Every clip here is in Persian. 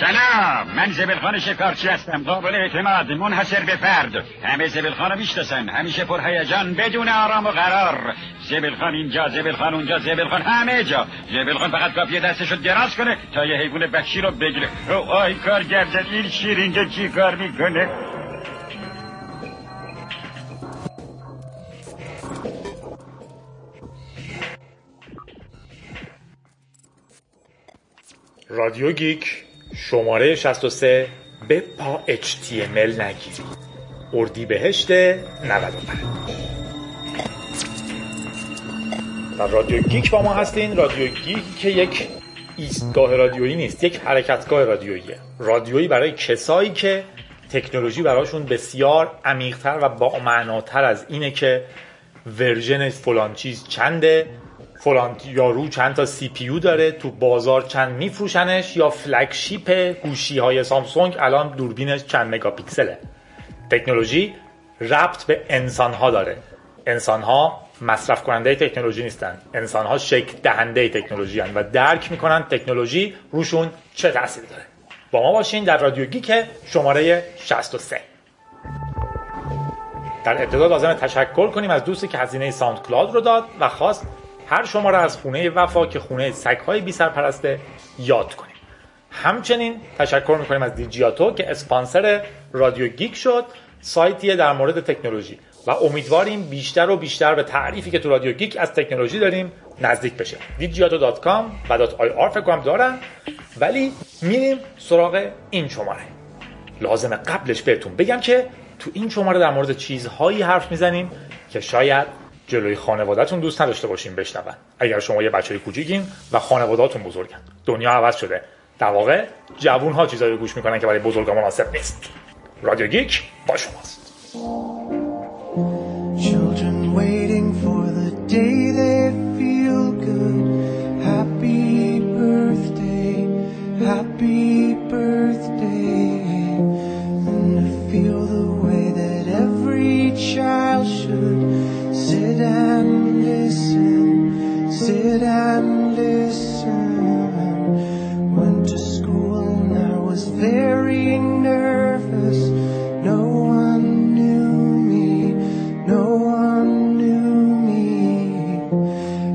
سلام من زبلخان شکارچی هستم قابل اعتماد منحصر به فرد. همه زبلخان رو می‌شناسن همیشه پر هیجان بدون آرام و قرار. زبلخان اینجا زبلخان اونجا زبلخان همه جا. زبلخان فقط کافیه دستشو دراز کنه تا یه حیوان بخشی رو بگیره. او آی کارگردن این شیر چی کار می‌کنه؟ رادیو Geek. شماره 63 بپا HTML نگیری. اردیبهشت 95 در رادیو Geek با ما هستین. رادیو Geek که یک ایستگاه رادیویی نیست یک حرکتگاه رادیوییه. رادیویی برای کسایی که تکنولوژی براشون بسیار عمیقتر و با معناتر از اینه که version فلان چیز چنده. فلان یارو چند تا CPU داره تو بازار چند میفروشنش یا flagship گوشی های سامسونگ الان دوربینش چند مگاپیکسله. تکنولوژی ربط به انسان ها داره. انسان ها مصرف کننده تکنولوژی نیستن. انسان ها شکل دهنده تکنولوژی هن و درک می‌کنن تکنولوژی روشون چه تأثیری داره. با ما باشین در رادیو Geek شماره 63 در ابتدا لازمه تشکر کنیم از دوستی که هزینه SoundCloud رو داد و خواست هر شماره از خونه وفا که خونه سگهای بی سرپرسته یاد کنیم همچنین تشکر می‌کنیم از دیجیاتو که اسپانسر رادیو Geek شد سایتیه در مورد تکنولوژی. و امیدواریم بیشتر و بیشتر به تعریفی که تو رادیو Geek از تکنولوژی داریم نزدیک بشه. digiato.com و .ir فکر کنم دارن. ولی میریم سراغ این شماره. لازمه قبلش بهتون بگم که تو این شماره در مورد چیزهایی حرف می‌زنیم که شاید جلوی خانوادهتون دوست نداشته باشین بشنون. اگر شما یه بچه کوچیکین و خانوادهاتون بزرگن. دنیا عوض شده. در واقع جوون ها چیزایی گوش می‌کنن که برای بزرگا مناسب نیست. رادیو گیک با شماست. Children waiting for the day they sit and listen. Went to school and I was very nervous. No one knew me, no one knew me.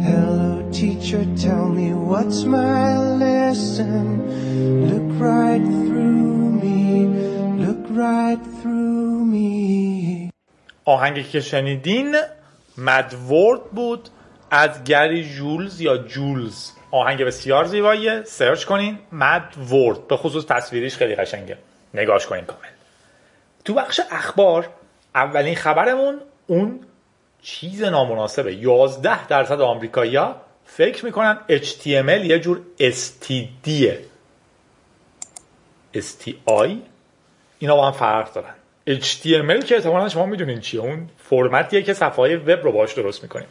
Hello, teacher, tell me what's my lesson. Look right through me, look right through me. آهنگی که شنیدین مدورد بود از گری جولز یا جولز. آهنگ بسیار زیباییه. سرچ کنین. مدورد به خصوص تصویریش خیلی قشنگه. نگاش کنین کامل. تو بخش اخبار اولین خبرمون اون چیز نامناسبه. 11 درصد آمریکایی‌ها فکر می‌کنن HTML یه جور STD STI اینا با هم فرق دارن. HTML که احتمالا شما می‌دونین چیه. اون فرمتیه که صفحه وب رو باش درست می‌کنیم.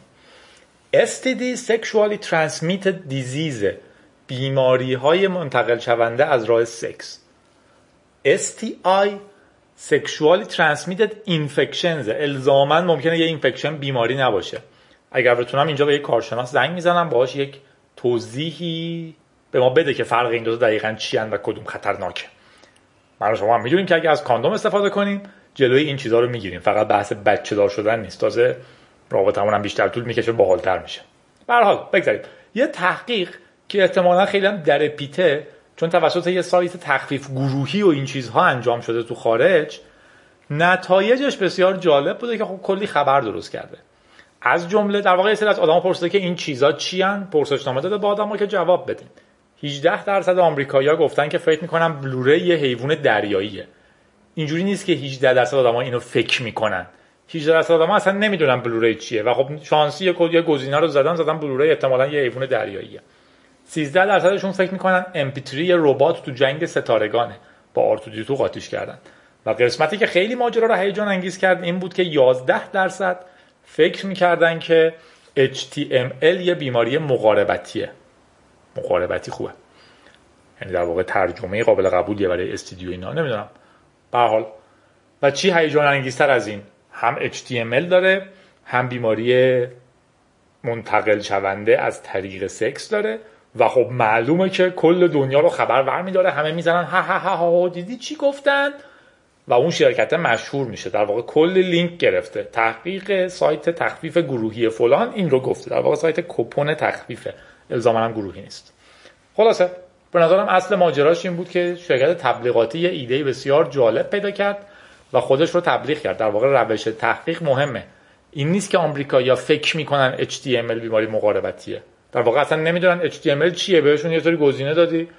STD Sexually Transmitted Disease بیماری های منتقل شونده از راه سکس STI Sexually Transmitted Infections الزاما ممکنه یه اینفکشن بیماری نباشه. اگر بتونم اینجا به یک کارشناس زنگ می‌زنم باهاش یک توضیحی به ما بده که فرق این دو دقیقا چی و کدوم خطرناکه. من شما هم می‌دونیم که اگه از کاندوم استفاده کنیم جلوی این چیزها رو می‌گیریم. فقط بحث بچه دار شدن نیست. تازه رابطمون هم بیشتر طول می‌کشه باحالتر میشه. به حال بگذاریم یه تحقیق که احتمالا خیلی هم در پیته چون توسط یه سایت تخفیف گروهی و این چیزها انجام شده تو خارج نتایجش بسیار جالب بوده که خب کلی خبر درست کرده. از جمله در واقع یه سری از آدما پرسیده که این چیزها چی ان پرسشنامه داده با آدما که جواب بدین. 18 درصد آمریکایی‌ها گفتن که فکر می‌کنن بلوره یه حیوان دریاییه. اینجوری نیست که 18 درصد آدما اینو فکر می‌کنن. 18 درصد آدما اصلا نمی‌دونن بلوره چیه. و خب شانسی یه گزینه رو زدن زدن بلوره احتمالاً یه حیوان دریاییه. 13 درصدشون فکر می‌کنن MP3 یه ربات تو جنگ ستارگانه. با آرتودیتو قاطیش کردن. و قسمتی که خیلی ماجرا رو هیجان انگیز کرد این بود که 11 درصد فکر می‌کردن که HTML یه بیماری مقاربتیه. مقاربتی خوبه. یعنی در واقع ترجمه قابل قبولیه برای استودیو اینا. نمی‌دونم. به حال. و چی هیجان انگیزتر از این؟ هم HTML داره هم بیماری منتقل شونده از طریق سکس داره. و خب معلومه که کل دنیا رو خبر ور میداره همه می‌زنن ها ها ها ها دیدی چی گفتن؟ و اون شرکت مشهور میشه. در واقع کل لینک گرفته. تحقیق سایت تخفیف گروهی فلان این رو گفته. در واقع سایت کپون تخفیفه. الزاما هم گروهی نیست. خلاصه به نظرم اصل ماجراش این بود که شرکت تبلیغاتی یه ایده بسیار جالب پیدا کرد. و خودش رو تبلیغ کرد. در واقع روش تحقیق مهمه. این نیست که آمریکایی‌ها فکر می‌کنن HTML بیماری مقاربتیه. در واقع اصلا نمی‌دونن HTML چیه. بهشون یه سری گزینه دادی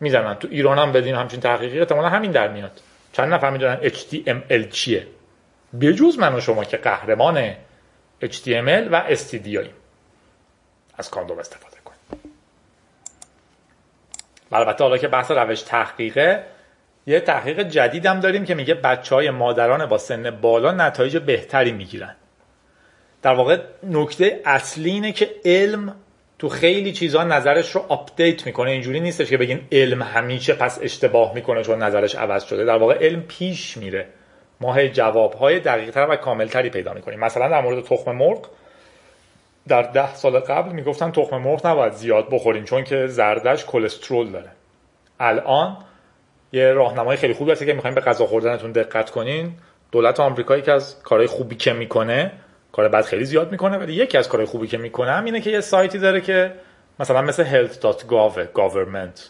می‌زنن. تو ایران هم بدیم همچین تحقیقی. احتمالاً همین در میاد. چند نفر می‌دونن HTML چیه. بجز من و شما که قهرمان HTML و STD از کاندوم استفاده کنیم البته حالا که بحث روش تحقیقه یه تحقیق جدیدم داریم که میگه بچه های مادران با سن بالا نتایج بهتری می‌گیرن. در واقع نکته اصلی اینه که علم تو خیلی چیزها نظرش رو update می‌کنه. اینجوری نیستش که بگین علم همیشه پس اشتباه می‌کنه چون نظرش عوض شده. در واقع علم پیش میره. ما جوابهای دقیقتر و کاملتری پیدا می‌کنیم. مثلا در مورد تخم مرغ در ده سال قبل می‌گفتن تخم مرغ نباید زیاد بخوریم چون که زردش کلسترول داره. الان یه راهنمای خیلی خوبی هست که می‌خوایم به غذا خوردنتون دقت کنین. دولت آمریکایی که از کارهای خوبی که می‌کنه کار بد خیلی زیاد می‌کنه ولی یکی از کارهای خوبی که می‌کنه اینه که یه سایتی داره که مثلا مثل health.gov government.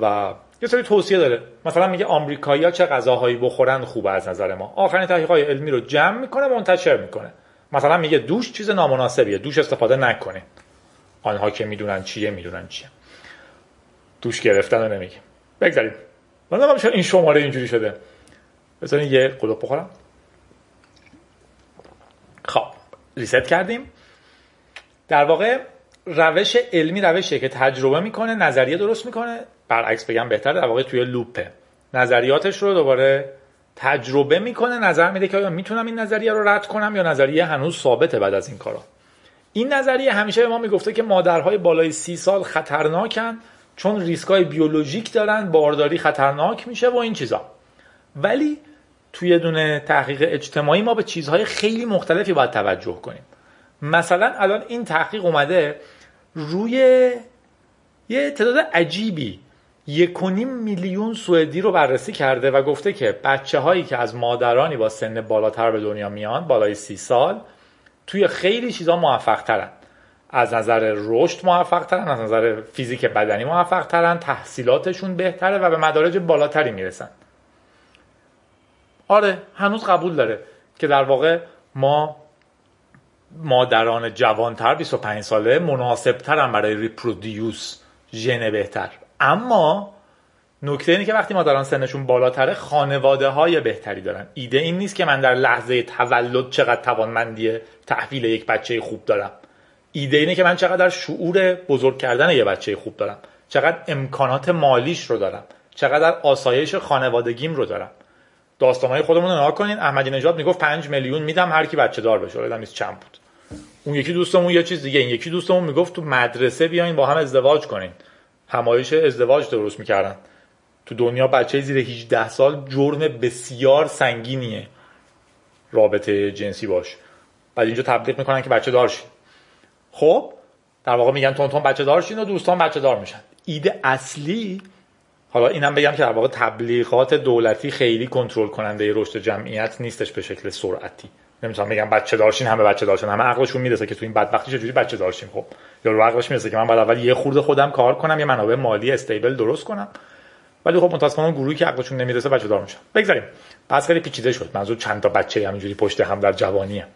و یه سری توصیه داره. مثلا میگه آمریکایی‌ها چه غذاهایی بخورن خوبه از نظر ما. آخرین تحقیقات علمی رو جمع می‌کنه منتشر می‌کنه. مثلا میگه دوش چیز نامناسبیه. دوش استفاده نکنه آنها که می‌دونن چیه می‌دونن چیه. دوش گرفتن رو نمیگه. بگذاریم. من چرا این شماره اینجوری شده. بذارین یه قلوب بخورم. خب ریست کردیم. در واقع روش علمی روشیه که تجربه می‌کنه نظریه درست می‌کنه. برعکس بگم بهتر در واقع توی لوپه. نظریاتش رو دوباره تجربه می‌کنه نظر میده که آیا می‌تونم این نظریه رو رد کنم یا نظریه هنوز ثابته بعد از این کارا. این نظریه همیشه به ما می‌گفته که مادرهای بالای سی سال خطرناکن. چون ریسکای بیولوژیک دارن بارداری خطرناک میشه و این چیزا. ولی توی دونه تحقیق اجتماعی ما به چیزهای خیلی مختلفی باید توجه کنیم. مثلا الان این تحقیق اومده روی یه تعداد عجیبی یک میلیون سوئدی رو بررسی کرده و گفته که بچه هایی که از مادرانی با سن بالاتر به دنیا میان بالای سی سال توی خیلی چیزا موفق ترن از نظر رشد موفق ترن از نظر فیزیک بدنی موفق ترن تحصیلاتشون بهتره و به مدارج بالاتری می‌رسن. آره هنوز قبول داره که در واقع ما مادران جوانتر 25 ساله مناسب ترن برای ریپرودیوس ژن بهتر. اما نکته اینه که وقتی مادران سنشون بالاتره خانواده های بهتری دارن. ایده این نیست که من در لحظه تولد چقدر توانمندی تحویل یک بچه خوب دارم. ایده اینه که من چقدر شعور بزرگ کردن یه بچه خوب دارم. چقدر امکانات مالیش رو دارم. چقدر آسایش خانوادگیم رو دارم. داستانهای خودمون رو نگاه کنین. احمدی نژاد می‌گفت 5 میلیون میدم هر کی بچه دار بشه. یادم نیست چند بود؟ اون یکی دوستمون یه چیز دیگه. این یکی دوستمون می‌گفت تو مدرسه بیاین با هم ازدواج کنین. همایش ازدواج درست می‌کردن. تو دنیا بچه زیر 18 سال جرم بسیار سنگینیه. رابطه جنسی باش. بعد اینجا تبلیغ می‌کنن که بچه دارشین خب در واقع میگن تون تون بچه دارشین و دوستان بچه دار میشن. ایده اصلی؟ حالا اینم بگم که در واقع تبلیغات دولتی خیلی کنترل کننده رشد جمعیت نیستش به شکل سرعتی. نمی‌تونم بگم بچه دارشین همه بچه دارشین همه عقلشون می‌رسه که تو این بدبختی چجوری بچه دارشیم خب یا رو عقلش می‌رسه که من بعد اول یه خورده خودم کار کنم یه منابع مالی استیبل درست کنم. ولی خب متاسفانه گروهی که عقلشون نمی‌رسه بچه دار میشن. بگذاریم. پس خیلی پیچیده شد. منظور چند تا بچه همینجوری پشت هم در جوانیه.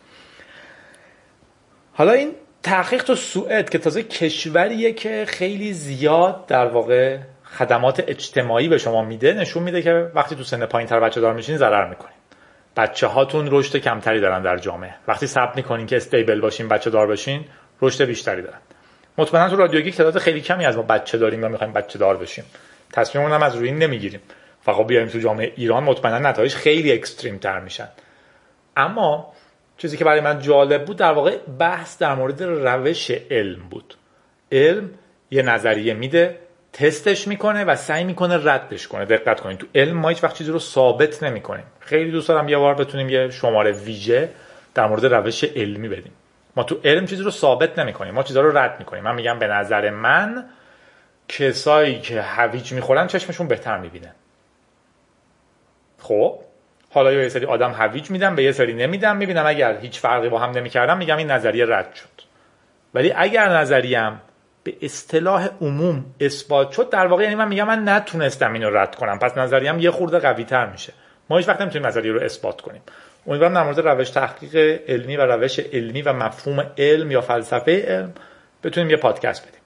حالا این تحقیق تو سوئد که تازه کشوریه که خیلی زیاد در واقع خدمات اجتماعی به شما میده نشون میده که وقتی تو سن پایین تر بچه دار میشین ضرر می‌کنین. بچه هاتون رشد کمتری دارن در جامعه. وقتی ثبت می‌کنین که استیبل باشین بچه دار بشین رشد بیشتری دارن. مطمئنا تو رادیو تعداد خیلی کمی از ما بچه داریم یا می‌خوایم بچه دار بشیم. تصمیممون هم از روی این نمی‌گیریم. فقط بیایم تو جامعه ایران مطمئنا نتایج خیلی اکستریم تر میشن. اما چیزی که برای من جالب بود در واقع بحث در مورد روش علم بود. علم یه نظریه میده تستش می‌کنه و سعی می‌کنه ردش کنه. دقت کنید تو علم ما هیچ وقت چیزی رو ثابت نمی‌کنیم. خیلی دوست دارم یه بار بتونیم یه شماره ویژه در مورد روش علمی بدیم. ما تو علم چیزی رو ثابت نمی‌کنیم. ما چیزا رو رد می‌کنیم. من میگم به نظر من کسایی که هویج می‌خورن چشمشون بهتر می‌بینه. خب؟ حالا یه سری آدم هویج میدم به یه سری نمیدم می‌بینم اگر هیچ فرقی با هم نمی‌کردم میگم این نظریه رد شد. ولی اگر نظریم به اصطلاح عموم اثبات شد در واقع یعنی من میگم من نتونستم اینو رد کنم. پس نظریم یه خورده قوی تر میشه. ما هیچ وقت نمی‌تونیم نظریه رو اثبات کنیم. امیدوارم در مورد روش تحقیق علمی و روش علمی و مفهوم علم یا فلسفه علم بتونیم یه پادکست بدیم.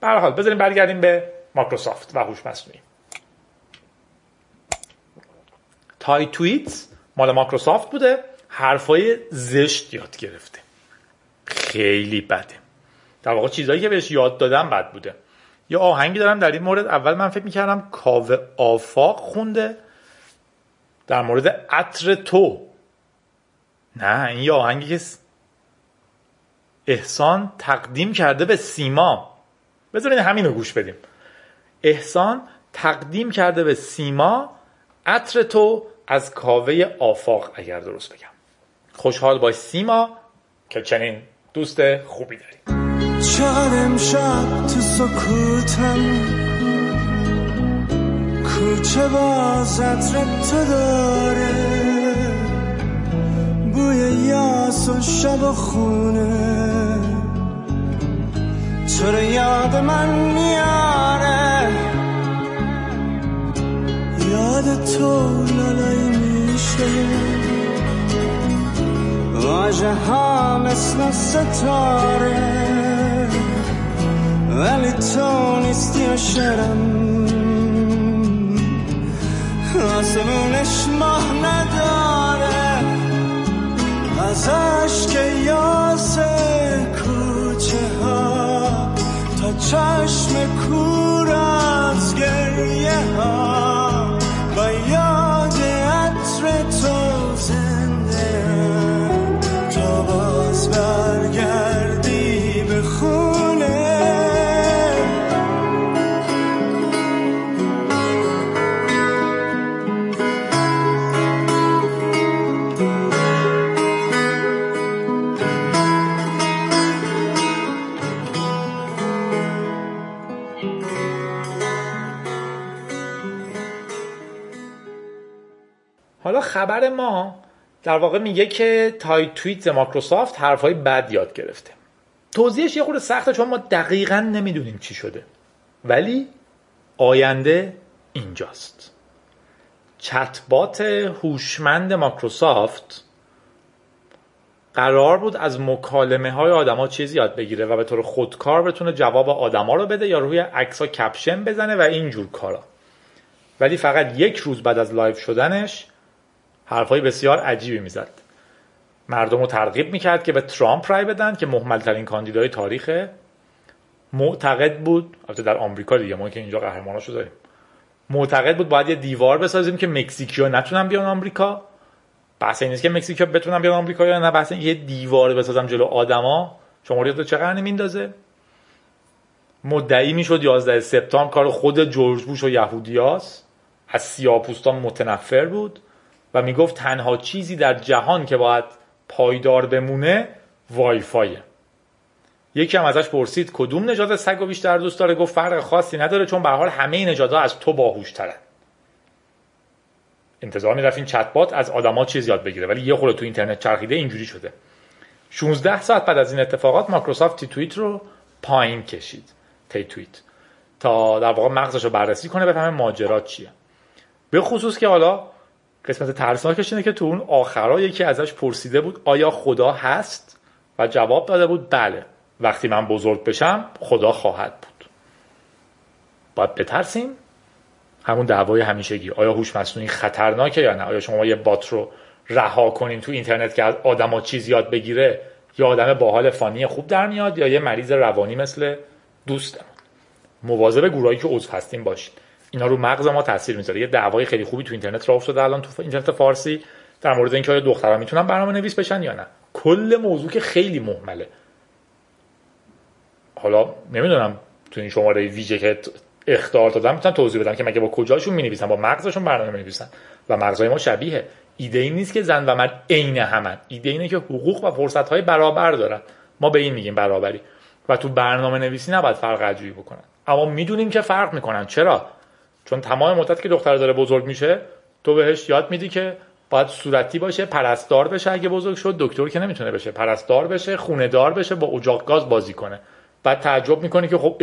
به حال بذاریم برگردیم به مایکروسافت و هوش مصنوعی تای توییت مال مایکروسافت بوده. حرفای زشت یاد گرفته. خیلی بده. در واقع چیزایی که بهش یاد دادم بد بوده. یه آهنگی دارم در این مورد. اول من فکر می‌کردم کاوه آفاق خونده. در مورد عطر تو. نه این یه آهنگی که احسان تقدیم کرده به سیما. بذارین همین رو گوش بدیم. احسان تقدیم کرده به سیما. عطر تو از کاوه آفاق اگر درست بگم. خوشحال باش سیما که چنین دوست خوبی داری. چقدر امشب تو سکوتم. کوچه باز عطر تو داره. بوی یاس و شب و خونه. تو رو یاد من میاره یاد تو لالایی میشه. واجه ها مثل ستاره. ولی تو نیستی و شرم آسمونش ماه نداره. از که یاس کوچه ها تا چشم خبر ما در واقع میگه که تای توییت مایکروسافت حرفای بد یاد گرفته. توضیحش یه خورده سخته چون ما دقیقا نمی‌دونیم چی شده. ولی آینده اینجاست. چتبات هوشمند مایکروسافت قرار بود از مکالمه های آدما چیزی یاد بگیره و به طور خودکار بتونه جواب آدما رو بده یا روی عکس کپشن بزنه و اینجور کارا. ولی فقط یک روز بعد از live شدنش حرفای بسیار عجیبی می‌زد. مردم رو ترغیب می‌کرد که به ترامپ رای بدن که مهمل‌ترین کاندیدای تاریخه معتقد بود. البته در آمریکا دیگه ما که اینجا قهرماناشو داریم. معتقد بود باید یه دیوار بسازیم که مکزیکیا نتونن بیان آمریکا. بحث این که مکزیکیا بتونن بیان آمریکا یا نه بحث یه دیوار بسازم جلو آدما. شما تو چه قرنی میندازه؟ مدعی می‌شد 11 سپتامبر کار خود جورج بوش و یهودیاس از سیاپوستان متنفر بود. و می‌گفت تنها چیزی در جهان که باید پایدار بمونه وای فایه یکی هم ازش پرسید کدوم نژاد سگ رو بیشتر دوست داره؟ گفت فرق خاصی نداره چون به حال همه نژادها از تو باهوشترن. انتظار می‌رفت این چتبات از آدما چیز یاد بگیره ولی یه خورده تو اینترنت چرخیده اینجوری شده. 16 ساعت بعد از این اتفاقات مایکروسافت تی توییت رو پایین کشید. تی توییت. تا در واقع مغزش رو بررسی کنه بفهمه ماجرا چیه. به خصوص که حالا قسمت ترسناکش اینه که تو اون آخرا یکی ازش پرسیده بود آیا خدا هست؟ و جواب داده بود بله. وقتی من بزرگ بشم خدا خواهد بود. باید بترسیم؟ همون دعوای همیشگی. آیا هوش مصنوعی خطرناکه یا نه؟ آیا شما یه بات رو رها کنین تو اینترنت که از آدما چیز یاد بگیره یا آدم باحال فانی خوب در میاد یا یه مریض روانی مثل دوستمون؟ مواظب گروهایی که عضو هستیم باشین اینا رو مغز ما تاثیر می‌ذاره. یه دعوای خیلی خوبی تو اینترنت راه افتاده الان تو اینترنت فارسی در مورد اینکه آیا دخترها می‌تونن برنامه نویس بشن یا نه. کل موضوع که خیلی مهمله. حالا نمی‌دونم تو این شماره ویژه که اختار دادم می‌تونن توضیح بدم که مگه با کجاشون می‌نویسن؟ با مغزشون برنامه می‌نویسن و مغزای ما شبیه. ایده ای نیست که زن و مرد عین همن. ایده اینه که حقوق و فرصت های برابر دارن. ما به این میگیم برابری. و تو برنامه نویسی نباید فرق عجیبی بکنن. اما می‌دونیم که فرق می‌کنن. چرا؟ چون تمام مدت که دختر داره بزرگ میشه تو بهش یاد میدی که باید صورتی باشه پرستار بشه. اگه بزرگ شد دکتر که نمی‌تونه بشه. پرستار بشه خونه دار بشه با اجاق گاز بازی کنه. بعد تعجب می‌کنی که خب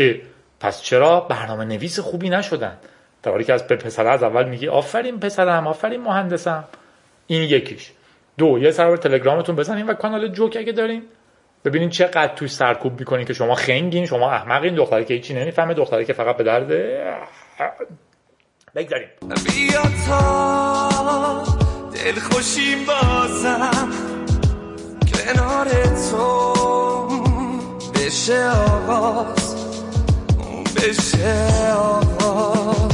پس چرا برنامه نویس خوبی نشدن؟ در حالی که از پسر از اول میگی آفرین پسرم آفرین مهندسم. این یکیش. دو یه سر تلگرامتون بزنین و کانال جوک اگه دارین. ببینین چقدر توی سرکوب می‌کنین که شما خنگین شما احمقین. دختری که هیچی نمی‌فهمه دختری که فقط به درد بگذاریم بیا تا دل خوشیم بازم کنار تو. بشه آغاز بشه آغاز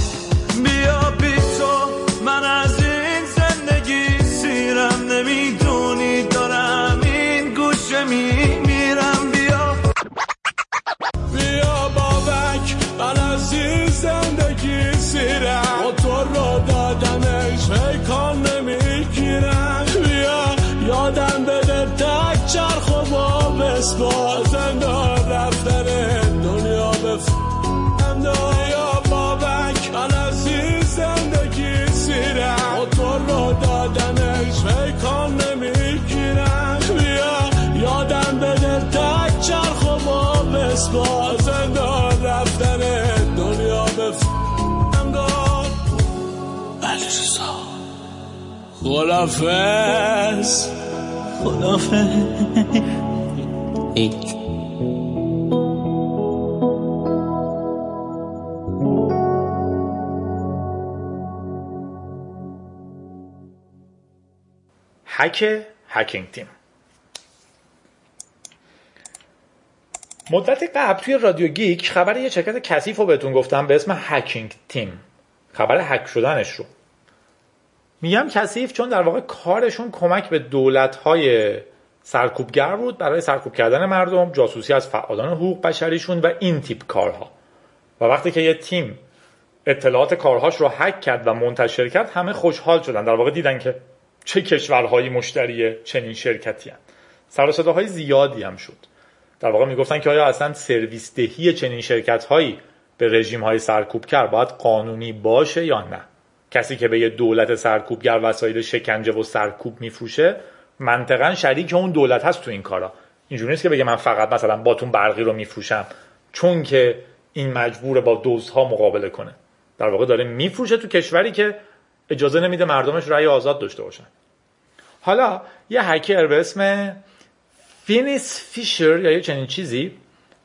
سیرم موتور رو دادمش پیکان نمی‌گیرم بیا یادم بده تک چرخ و با بسپار زندان رفتن دنیا بفهم یا بابک من از این زندگی سیرم موتور رو دادمش پیکان نمی‌گیرم بیا یادم بده تک چرخ و با بسپار زندان رفتن علیرضا خدافز خدافز هک Hacking Team مدت قبل توی رادیو Geek خبر یه شرکت کثیف رو بهتون گفتم به اسم Hacking Team خبر هک شدنش رو. میگم کثیف چون در واقع کارشون کمک به دولت‌های سرکوبگر بود برای سرکوب کردن مردم جاسوسی از فعالان حقوق بشریشون و این تیپ کارها. و وقتی که یه تیم اطلاعات کارهاش رو هک کرد و منتشر کرد همه خوشحال شدن. در واقع دیدن که چه کشورهایی مشتری چنین شرکتی هم. سر صداهای زیادی هم شد. در واقع می‌گفتن که آیا اصلا سرویس دهی چنین شرکت هایی به رژیم های سرکوبگر باید قانونی باشه یا نه؟ کسی که به یه دولت سرکوبگر وسایل شکنجه و سرکوب میفروشه منطقا شریک اون دولت هست تو این کارا. اینجوری نیست که بگه من فقط مثلا باتون برقی رو میفروشم چون که این مجبور با دوزها مقابله کنه. در واقع داره میفروشه تو کشوری که اجازه نمیده مردمش رأی آزاد داشته باشن. حالا یه هکر به اسم Phineas Fisher یا یه چنین چیزی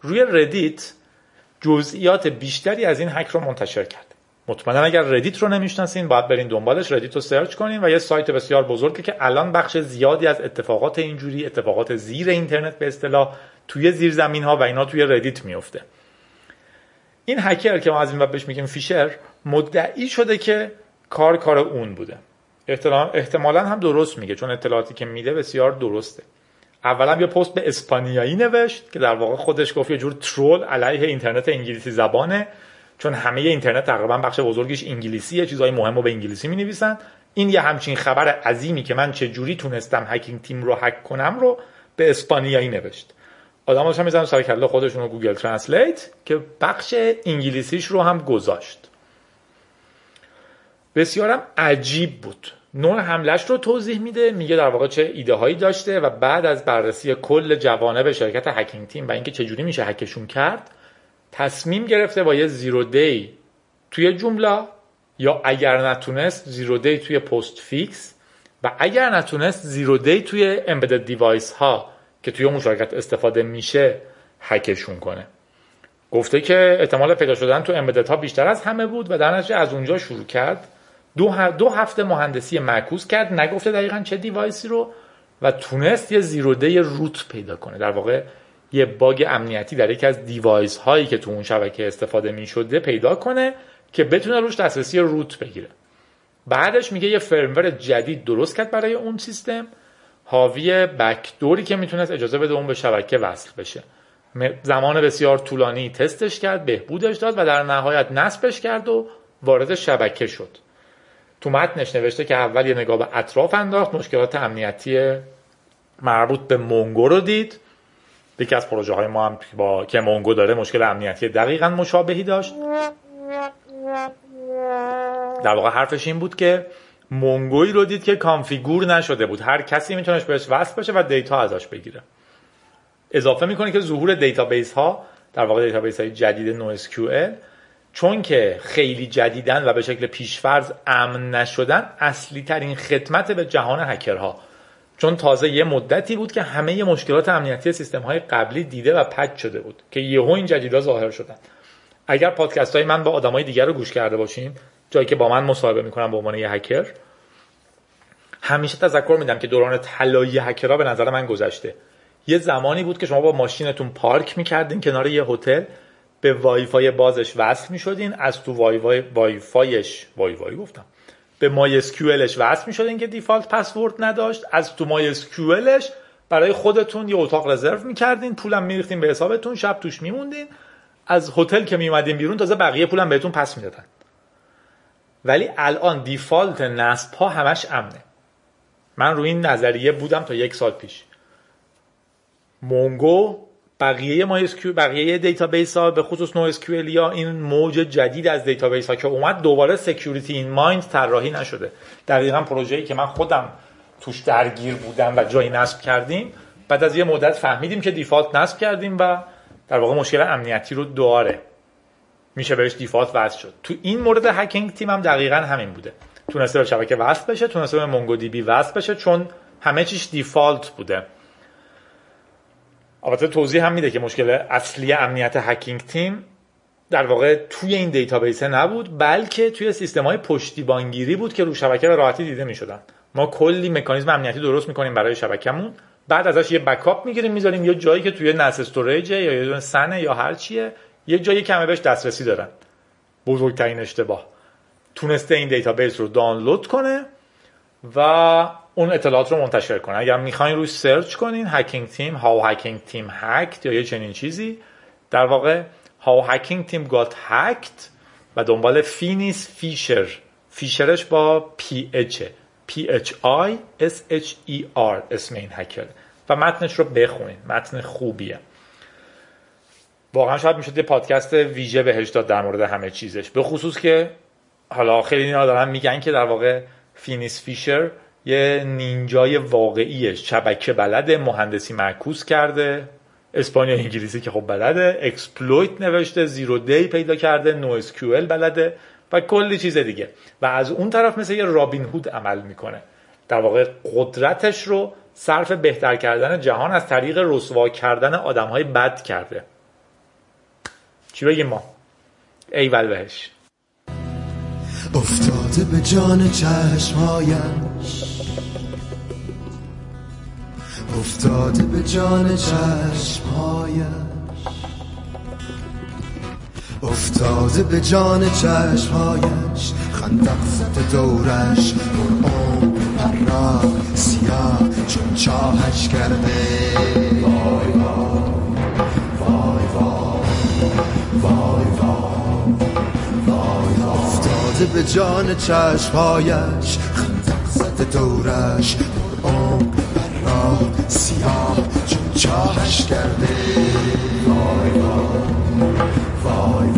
روی Reddit جزئیات بیشتری از این هک رو منتشر کرد. مطمئنا اگر Reddit رو نمی‌شناسین باید برین دنبالش Reddit رو search کنین و یه سایت بسیار بزرگه که الان بخش زیادی از اتفاقات اینجوری اتفاقات زیر اینترنت به اصطلاح توی زیر زمین ها و اینا توی Reddit میفته این هکر که ما از این بهش میگیم فیشر مدعی شده که کار کار اون بوده. احتمالا هم درست میگه چون اطلاعاتی که میده بسیار درسته. اولا یه پست به اسپانیایی نوشت که در واقع خودش گفت یه جور ترول علیه اینترنت انگلیسی زبانه. چون همه اینترنت تقریبا بخش بزرگیش انگلیسیه چیزهای مهم رو به انگلیسی می نویسن این یه همچین خبر عظیمی که من چه جوری تونستم هکینگ تیم رو هک کنم رو به اسپانیایی نوشت. آدم داشتن می‌زنم سر کله خودشون رو Google Translate که بخش انگلیسیش رو هم گذاشت. بسیارم عجیب بود. نوع حملش رو توضیح میده میگه در واقع چه ایده هایی داشته و بعد از بررسی کل جوانب شرکت Hacking Team و اینکه چجوری میشه هکشون کرد تصمیم گرفته با یه zero day توی Joomla یا اگر نتونست zero day توی Postfix و اگر نتونست zero day توی embedded device ها که توی اون شرکت استفاده میشه هکشون کنه. گفته که احتمال پیدا شدن تو embedded ها بیشتر از همه بود و در نتیجه از اونجا شروع کرد. دو, دو هفته مهندسی معکوس کرد نگفته دقیقا چه device ی رو و تونست یه zero day root پیدا کنه. در واقع یه باگ امنیتی در یکی از device هایی که تو اون شبکه استفاده می شده پیدا کنه که بتونه روش دسترسی root بگیره. بعدش میگه یه firmware جدید درست کرد برای اون سیستم. حاوی بکدوری که می‌تونست اجازه بده اون به شبکه وصل بشه. زمان بسیار طولانی تستش کرد بهبودش داد و در نهایت نصبش کرد و وارد شبکه شد. تو متنش نوشته که اول یه نگاه به اطراف انداخت مشکلات امنیتی مربوط به مونگو رو دید. یکی از پروژه های ما هم با که مونگو داره مشکل امنیتی دقیقا مشابهی داشت. در واقع حرفش این بود که Mongo یی رو دید که configure نشده بود. هر کسی میتونسته بهش وصل بشه و data ازش بگیره. اضافه می‌کنه که ظهور database ها در واقع database های جدید NoSQL چون که خیلی جدیدن و به شکل پیشفرض امن نشدن اصلی ترین خدمت به جهان هکرها چون تازه یه مدتی بود که همه مشکلات امنیتی سیستم های قبلی دیده و patch شده بود که یهو این جدیدا ظاهر شدن. اگر پادکست های من با آدمای دیگر رو گوش کرده باشین جایی که با من مصاحبه می‌کنم به عنوان یه هکر همیشه تذکر میدم که دوران طلایی هکرها به نظر من گذشته. یه زمانی بود که شما با ماشینتون پارک می‌کردین کنار یه هتل به وای فای بازش وصل می‌شدین از تو وای وای وای فایش وای وای گفتم. به MySQL ش وصل می‌شدین که default password نداشت. از تو MySQL ش برای خودتون یه اتاق رزرو می‌کردین پولم میریختین به حسابتون شب توش میموندین. از هتل که میومدین بیرون تازه بقیه پولم بهتون پس می‌دادن. ولی الان default نصب ها همش امنه. من روی این نظریه بودم تا یک سال پیش. Mongo بقیه ما بقیه database ها به خصوص no یا این موج جدید از database ها که اومد دوباره security in mind طراحی نشده. دقیقا پروژه‌ای که من خودم توش درگیر بودم و جایی نصب کردیم. بعد از یه مدت فهمیدیم که default نصب کردیم و در واقع مشکل امنیتی رو داره. میشه بهش default وصل شد. تو این مورد Hacking Team هم دقیقا همین بوده. تونسته به شبکه وصل بشه تونسته به MongoDB وصل بشه چون همه چیش default بوده. البته توضیح هم میده که مشکل اصلی امنیت Hacking Team در واقع توی این database نبود بلکه توی سیستم های پشتیبانگیری بود که رو شبکه به راحتی دیده می‌شدن. ما کلی مکانیزم امنیتی درست می‌کنیم برای شبکمون بعد ازش یه backup می‌گیریم می‌ذاریم یه جایی که توی NAS storage یا یه SAN ه یا هر چیه یه جایی کمه بهش دسترسی دارن. بزرگترین اشتباه. تونسته این database رو دانلود کنه و اون اطلاعات رو منتشر کنه. اگر می‌خواین روش search کنین Hacking Team how Hacking Team hacked یا یه چنین چیزی در واقع how Hacking Team got hacked و دنبال Phineas Fisher. Fisher ش با P H P H I S H E R اسم این هکر و متنش رو بخونین. متن خوبیه. واقعا شاید می‌شد یه پادکست ویژه بهش داد در مورد همه چیزش. به خصوص که حالا خیلی اینا دارن میگن که در واقع Phineas Fisher. یه نینجای واقعیه شبکه بلده مهندسی معکوس کرده. اسپانیا انگلیسی که خب بلده. exploit نوشته zero day پیدا کرده NoSQL بلده و کلی چیز دیگه. و از اون طرف مثل یه رابین هود عمل می‌کنه. در واقع قدرتش رو صرف بهتر کردن جهان از طریق رسوا کردن آدم های بد کرده. چی بگیم ما؟ ایول بهش. افتاده به جان چشمهایش. افتاده به جان چشمهایش افتاده به جان چشمهایش. خندق زده دورش. پر عمر پرا سیاه چون چاهش کرده. وای وای وای وای وای وای. افتاده به جان چشمهایش. خندق زده دورش. پر سیاه چون چاهش کرده. وای وای وای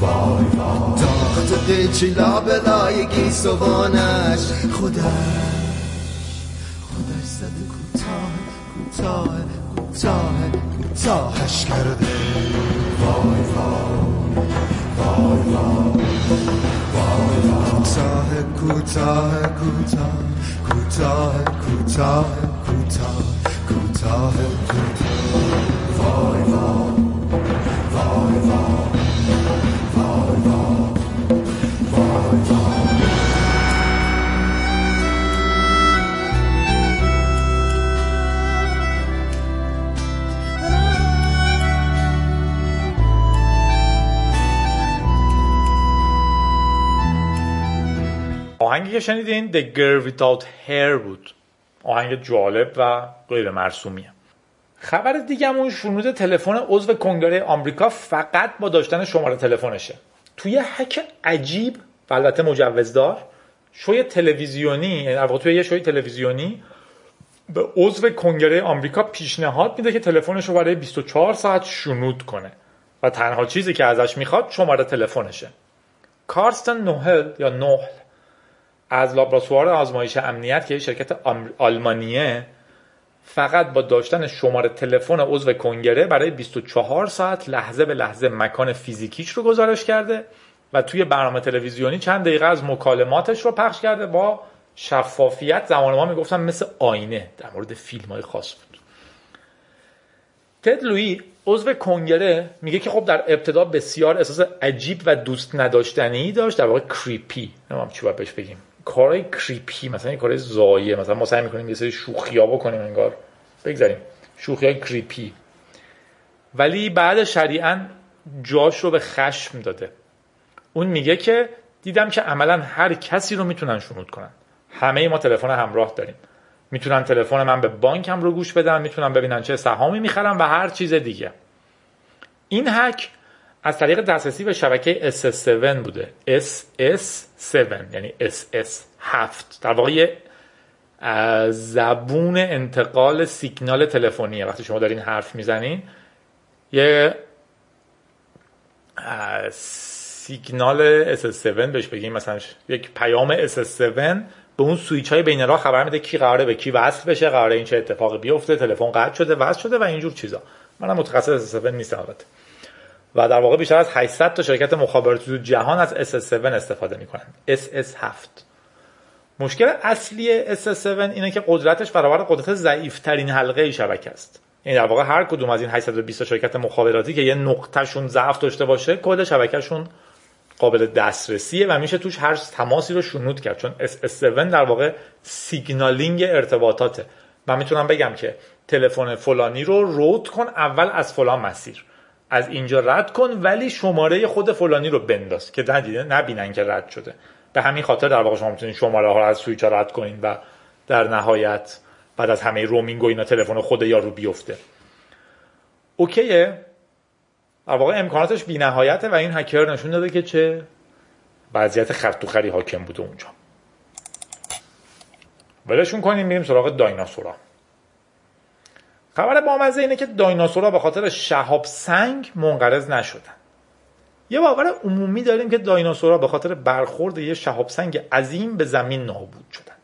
وای وای داخت قیچی لابلای گیسوانش. خودش خودش زده کوتاه کوتاه کوتاه کوتاهش کرده. وای وای وای وای. کوتاه کوتاه کوتاه کوتاه کوتاه. کوتاه کوتاه کوتاه وای وای وای وای وای وای وای آهنگی که شنیدین The Girl Without Hair بود. آهنگ جالب و غیر مرسومیه. خبر دیگهمون شنود تلفن عضو کنگره آمریکا فقط با داشتن شماره تلفنشه. توی هک عجیب و البته مجوزدار شوی تلویزیونی یعنی در توی یه شوی تلویزیونی به عضو کنگره آمریکا پیشنهاد میده که تلفنش رو برای 24 ساعت شنود کنه و تنها چیزی که ازش می‌خواد شماره تلفنشه. کارستن نوهل یا نوهل. از لابراتوار آزمایش امنیت که شرکت آلمانیه فقط با داشتن شماره تلفن عضو کنگره برای 24 ساعت لحظه به لحظه مکان فیزیکیش رو گزارش کرده و توی برنامه تلویزیونی چند دقیقه از مکالماتش رو پخش کرده با شفافیت. زمان ما می‌گفتن مثل آینه در مورد فیلم های خاص بود. تد لوی عضو کنگره میگه که خب در ابتدا بسیار احساس عجیب و دوست نداشتنی داشت در واقع کریپی نمیم چی باید بهش بگیم. کارهای کریپی مثلا این کارهای زایه مثلا ما سعی می‌کنیم یه سری شوخی ها بکنیم انگار. بگذاریم. شوخی های کریپی. ولی بعد شریعا جاش رو به خشم داده. اون میگه که دیدم که عملا هر کسی رو می‌تونن شنود کنن. همه ما تلفن همراه داریم. می‌تونن تلفن من به بانکم رو گوش بدن می‌تونن ببینن چه سهامی می‌خرم و هر چیز دیگه. این هک از طریق دسترسی به شبکه SS7 بوده. SS7 یعنی SS 7 در واقع زبون انتقال سیگنال تلفنیه. وقتی شما دارین حرف می‌زنین یه سیگنال SS7 بهش بگیم. مثلا یک پیام SS7 به اون سویچ های بین راه خبر میده کی قراره به کی وصل بشه قراره این چه اتفاقی بیفته تلفن قطع شده وصل شده و اینجور چیزا. منم متخصص SS7 نیستم البته. و در واقع بیشتر از 800 تا شرکت مخابراتی تو جهان از SS7 استفاده می‌کنن. SS7 مشکل اصلی SS7 اینه که قدرتش برابر قدرت ضعیف ترین حلقه شبکه است. این در واقع هر کدوم از این 820 شرکت مخابراتی که یه نقطهشون ضعف داشته باشه کل شبکهشون قابل دسترسیه و میشه توش هر تماسی رو شنود کرد. چون SS7 در واقع signaling ارتباطاته. من می‌تونم بگم که تلفن فلانی رو route کن اول از فلان مسیر. از اینجا رد کن ولی شماره خود فلانی رو بنداز. که ندیده نبینن که رد شده. به همین خاطر در واقع شما می‌تونید شماره ها رو از سویچ رد کنین و در نهایت بعد از همه roaming و اینا تلفن خود یارو بیفته. اوکیه. در واقع امکاناتش بی نهایته و این هکر نشون داده که چه وضعیت خرطوخری حاکم بوده اونجا. ولشون کنیم میریم سراغ دایناسورا. خبر بامزه اینه که دایناسورها به خاطر شهاب سنگ منقرض نشدن. یه باور عمومی داریم که دایناسورها به خاطر برخورد یه شهاب سنگ عظیم به زمین نابود شدن.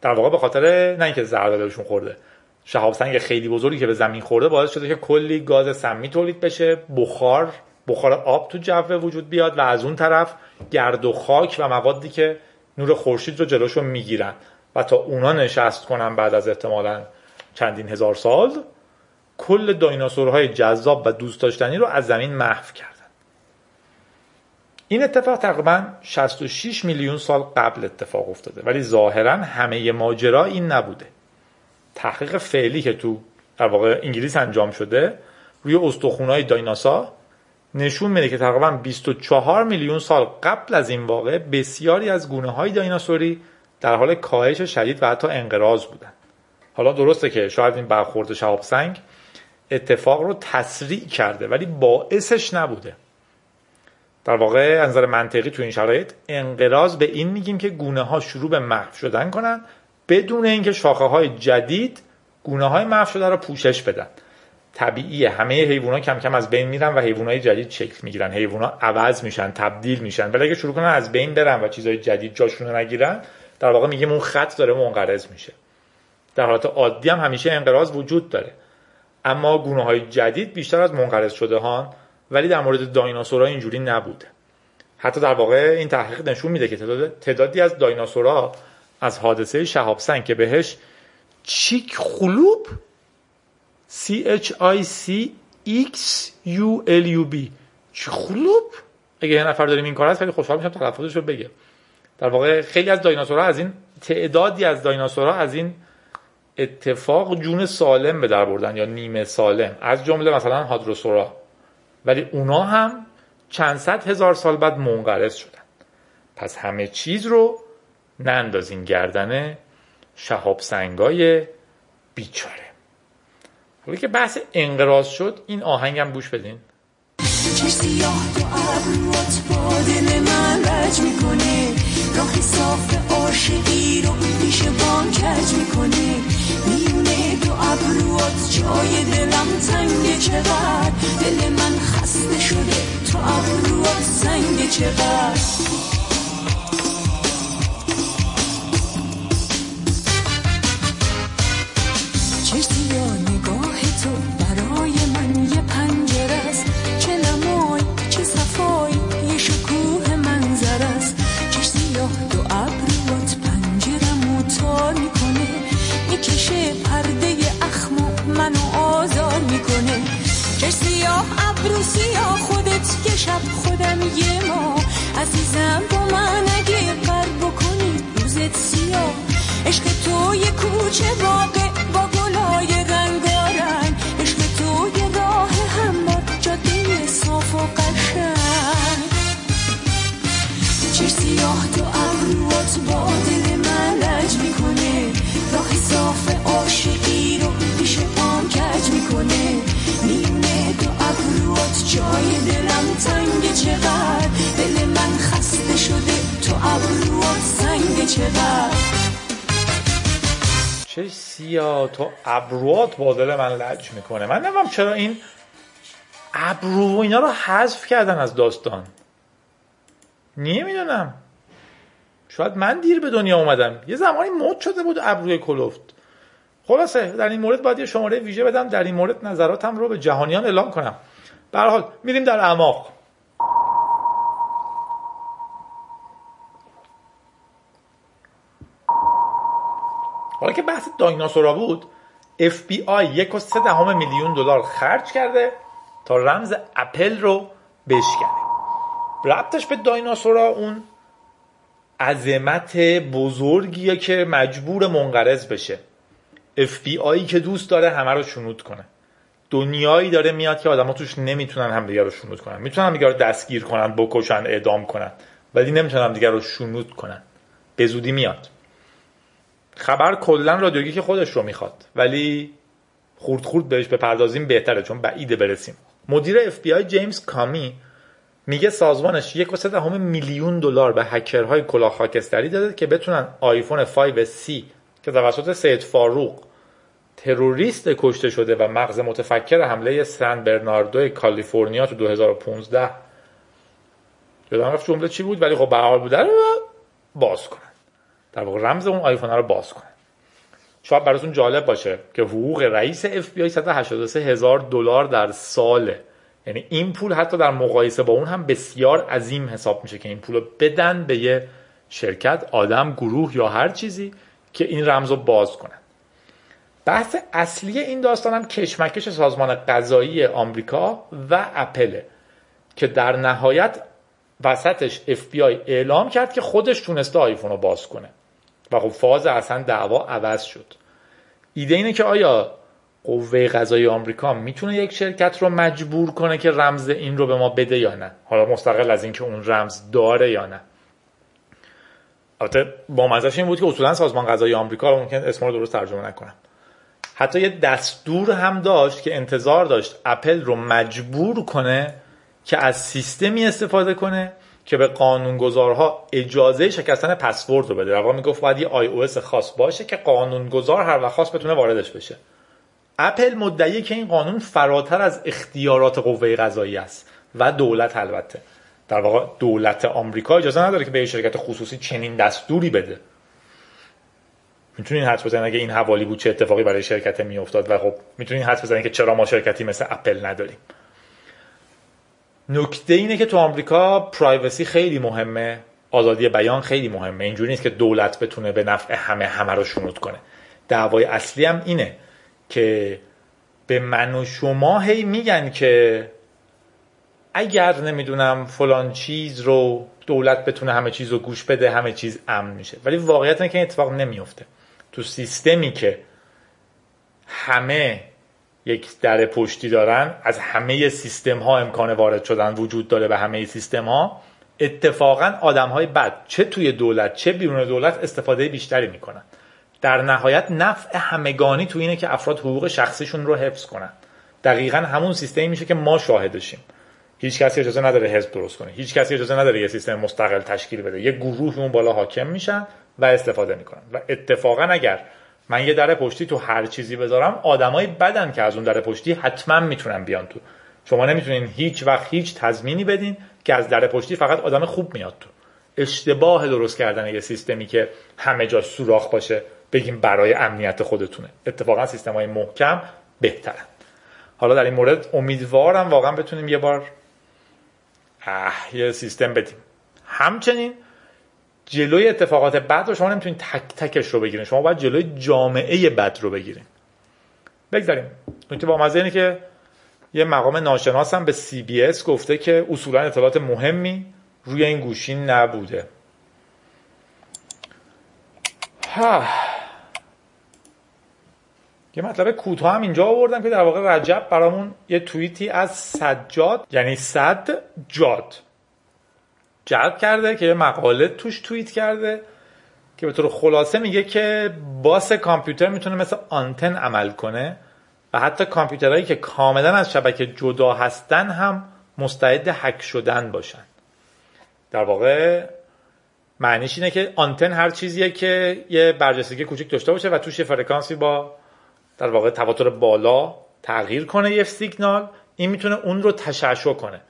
در واقع به خاطر نه اینکه ضربه بهشون خورده شهاب سنگ خیلی بزرگی که به زمین خورده باعث شده که کلی گاز سمی تولید بشه بخار بخار آب تو جو وجود بیاد و از اون طرف گرد و خاک و موادی که نور خورشید رو جلوشو می‌گیرن و تا اونا نشست کنن بعد از احتمالا چندین هزار سال کل دایناسورهای جذاب و دوست داشتنی رو از زمین محو کردن. این اتفاق تقریبا 66 میلیون سال قبل اتفاق افتاده ولی ظاهرا همه ماجرا این نبوده. تحقیق فعلی که تو در واقع انگلیس انجام شده روی استخونهای دایناسا نشون میده که تقریبا 24 میلیون سال قبل از این واقع بسیاری از گونه های دایناسوری در حال کاهش شدید و حتی انقراض بودن. حالا درسته که شاید این برخورد شهاب سنگ اتفاق رو تسریع کرده ولی باعثش نبوده. در واقع نظر منطقی تو این شرایط انقراض به این میگیم که گونه ها شروع به محو شدن کنن بدون اینکه شاخه های جدید گونه های محو شده رو پوشش بدن. طبیعیه همه حیوانات کم کم از بین میرن و حیوانات جدید شکل می‌گیرن. حیوانات عوض میشن تبدیل میشن ولی اگه شروع کنن از بین برن و چیزهای جدید جاشون رو نگیرن در واقع میگیم اون خط داره منقرض میشه. در حالت عادی هم همیشه انقراض وجود داره. اما گونه های جدید بیشتر از منقرض شده ها ولی در مورد دایناسورها اینجوری نبوده. حتی در واقع این تحقیق نشون میده که تعدادی از دایناسورها از حادثه شهاب سنگ که بهش چیک خلوب C H I C X U L U B. چیک خلوب؟ اگه یه نفر داریم این کار هست خیلی خوشحال میشم تلفظش رو بگه در واقع خیلی از دایناسورها از این تعدادی از دایناسورها از این اتفاق جون سالم به در بردن یا نیمه سالم. از جمله مثلا هادروسورا. ولی اونا هم چند صد هزار سال بعد منقرض شدن. پس همه چیز رو نندازین گردنه شهاب سنگای بیچاره. حالا که بحث انقراض شد این آهنگم گوش بدین. سیاه تو با دل من رج می‌کنه. راه صاف عاشقی رو پیش بان کج می‌کنه. میونه تو ابروات جای دلم تنگ چقدر؟ دل من خسته شده تو ابروات سنگ چقدر؟ سیاه خودت یه شب خودم یه ما. عزیزم با من اگه بر بکنی روزت سیاه. عشق تو یه کوچه با چه سیاه تو ابروات با دل من لج می‌کنه. من نمیم چرا این ابرو و اینا رو حذف کردن از داستان. نمی‌دونم. شاید من دیر به دنیا اومدم. یه زمانی مد شده بود ابروی کلفت. خلاصه در این مورد باید یه شماره ویژه بدم. در این مورد نظراتم رو به جهانیان اعلام کنم. به حال میریم در اعماق. حالا که بحث دایناسورا بود FBI یک و سه دهم میلیون دلار خرج کرده تا رمز اپل رو بشکنه. ربطش به دایناسورا اون عظمت بزرگیه که مجبور منقرض بشه. FBI که دوست داره همه رو شنود کنه. دنیایی داره میاد که آدما توش نمی‌تونن همدیگه رو شنود کنن. می‌تونن همدیگه رو دستگیر کنن بکشن اعدام کنن ولی نمی‌تونن همدیگه رو شنود کنن. به زودی میاد. خبر کلا رادیو گیک خودش رو می‌خواد. ولی خورد خورد بهش بپردازیم بهتره چون بعیده برسیم. مدیر اف بی آی جیمز کامی میگه سازمانش یک و میلیون دلار به هکرهای کلاه خاکستری داده که بتونن آیفون 5C که توسط سید فاروق تروریست کشته شده و مغز متفکر حمله سن برناردو کالیفرنیا تو 2015 یادم رفت جمله چی بود؟ ولی خب به حال بوده رو باز کنن در واقع رمز اون آیفون رو باز کنن شاید براتون جالب باشه که حقوق رئیس اف بی آی 183 هزار دلار در ساله یعنی این پول حتی در مقایسه با اون هم بسیار عظیم حساب میشه که این پول رو بدن به یه شرکت آدم گروه یا هر چیزی که این رمز رو باز کنن بحث اصلی این داستان هم کشمکش سازمان قضایی آمریکا و اپله که در نهایت وسطش آی اعلام کرد که خودش تونسته آیفون رو باز کنه. و خب فاز اصلا دعوا عوض شد. ایده اینه که آیا قوه قضایی آمریکا می‌تونه یک شرکت رو مجبور کنه که رمز این رو به ما بده یا نه؟ حالا مستقل از اینکه اون رمز داره یا نه. البته با مزش این بود که اصولا سازمان قضایی آمریکا رو ممکن اسم رو درست ترجمه نکنم حتی یه دستور هم داشت که انتظار داشت اپل رو مجبور کنه که از سیستمی استفاده کنه که به قانونگذارها اجازه شکستن پسورد رو بده. در واقع می‌گفت باید یه آی خاص باشه که قانونگذار هر وقت خاص بتونه واردش بشه. اپل مدعیه که این قانون فراتر از اختیارات قوه قضایی است و دولت البته. در واقع دولت آمریکا اجازه نداره که به شرکت خصوصی چنین دستوری بده. می‌تونین حدس بزنین اگه این حوالی بود چه اتفاقی برای شرکت میافتاد و خب می‌تونین حدس بزنین که چرا ما شرکتی مثل اپل نداریم. نکته اینه که تو آمریکا پرایوسی خیلی مهمه. آزادی بیان خیلی مهمه. اینجوری نیست که دولت بتونه به نفع همه همه رو شنود کنه. دعوای اصلی هم اینه که به من و شما هی میگن که اگر نمی‌دونم فلان چیز رو دولت بتونه همه چیز رو گوش بده همه چیز امن میشه. ولی واقعیت اینه که این اتفاق نمیفته تو سیستمی که همه یک در پشتی دارن از همه سیستم ها امکان وارد شدن وجود داره به همه سیستم ها اتفاقا آدم های بد چه توی دولت چه بیرون دولت استفاده بیشتری می‌کنن. در نهایت نفع همگانی تو اینه که افراد حقوق شخصیشون رو حفظ کنن. دقیقا همون سیستمی میشه که ما شاهدشیم هیچ کسی اجازه نداره حزب درست کنه. هیچ کسی اجازه نداره یه سیستم مستقل تشکیل بده. یه گروه اون بالا حاکم میشن و استفاده می‌کنن. و اتفاقا اگر من یه در پشتی تو هر چیزی بذارم آدمای بدن که از اون در پشتی حتما می‌تونن بیان تو. شما نمی‌تونین هیچ وقت هیچ تضمینی بدین که از در پشتی فقط آدم خوب میاد تو. اشتباه درست کردن یه سیستمی که همه جا سوراخ باشه بگیم برای امنیت خودتونه. اتفاقا سیستم های محکم بهترن. حالا در این مورد امیدوارم واقعا بتونیم یه بار اه یه سیستم بدیم. همچنین جلوی اتفاقات بد رو شما نمی‌تونید تک تکش رو بگیرین. شما باید جلوی جامعه بد رو بگیرین. بگذاریم. نکته با مزه اینه که یه مقام ناشناس هم به اس گفته که اصولا اطلاعات مهمی روی این گوشی نبوده. ها. یه مطلب کوتاه هم اینجا آوردم که در واقع رجب برامون یه توییتی از سجاد یعنی صد جاد. جلب کرده که یه مقاله توش توییت کرده که به طور خلاصه میگه که باس کامپیوتر می‌تونه مثل آنتن عمل کنه و حتی کامپیوترهایی که کاملا از شبکه جدا هستن هم مستعد هک شدن باشن. در واقع معنیش اینه که آنتن هر چیزیه که یه برجستگی کوچیک داشته باشه و توش یه فرکانسی با در واقع تواتر بالا تغییر کنه یه سیگنال. این می‌تونه اون رو تشعشع کنه.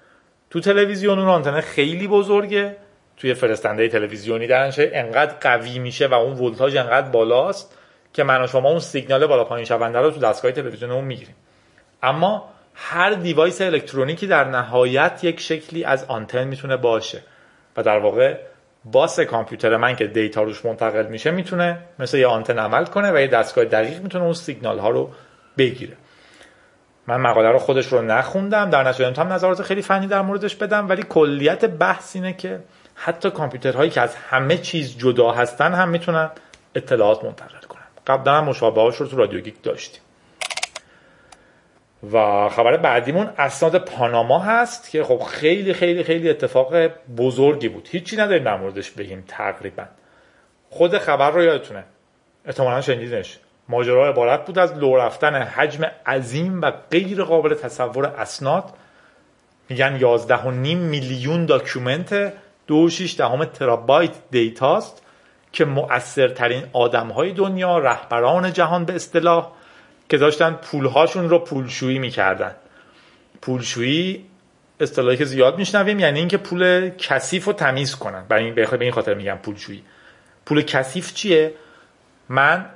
تو تلویزیون اون آنتن خیلی بزرگه. توی فرستنده تلویزیونی درنشه انقدر قوی میشه و اون ولتاژ انقدر بالاست که من و شما اون سیگنال بالا پایین شونده رو تو دستگاه تلویزیون اون می‌گیریم. اما هر device الکترونیکی در نهایت یک شکلی از آنتن می‌تونه باشه و در واقع bus کامپیوتر من که data روش منتقل میشه می‌تونه مثل یه آنتن عمل کنه و یه دستگاه دقیق می‌تونه اون سیگنال ها رو بگیره. من مقاله رو خودش رو نخوندم در نتیجه هم نظرات خیلی فنی در موردش بدم ولی کلیت بحث اینه که حتی کامپیوترهایی که از همه چیز جدا هستن هم می‌تونن اطلاعات منتقل کنن. قبلا هم مشابهاش رو تو رادیو گیک داشتیم. و خبر بعدیمون اسناد پاناما هست که خب خیلی خیلی خیلی اتفاق بزرگی بود. هیچی نداریم در موردش بگیم تقریبا. خود خبر رو یادتونه. احتمالا شنیدینش. ماجرا عبارت بود از لو رفتن حجم عظیم و غیر قابل تصور اسناد. میگن 11.5 میلیون document 2.6 دهم ترابایت data ست که مؤثرترین آدم های دنیا رهبران جهان به اصطلاح که داشتن پولهاشون رو پولشویی می‌کردن. پولشویی اصطلاحی که زیاد میشنویم یعنی اینکه پول کثیف رو تمیز کنن. برای این به این خاطر میگم پولشویی. پول کثیف چیه؟ من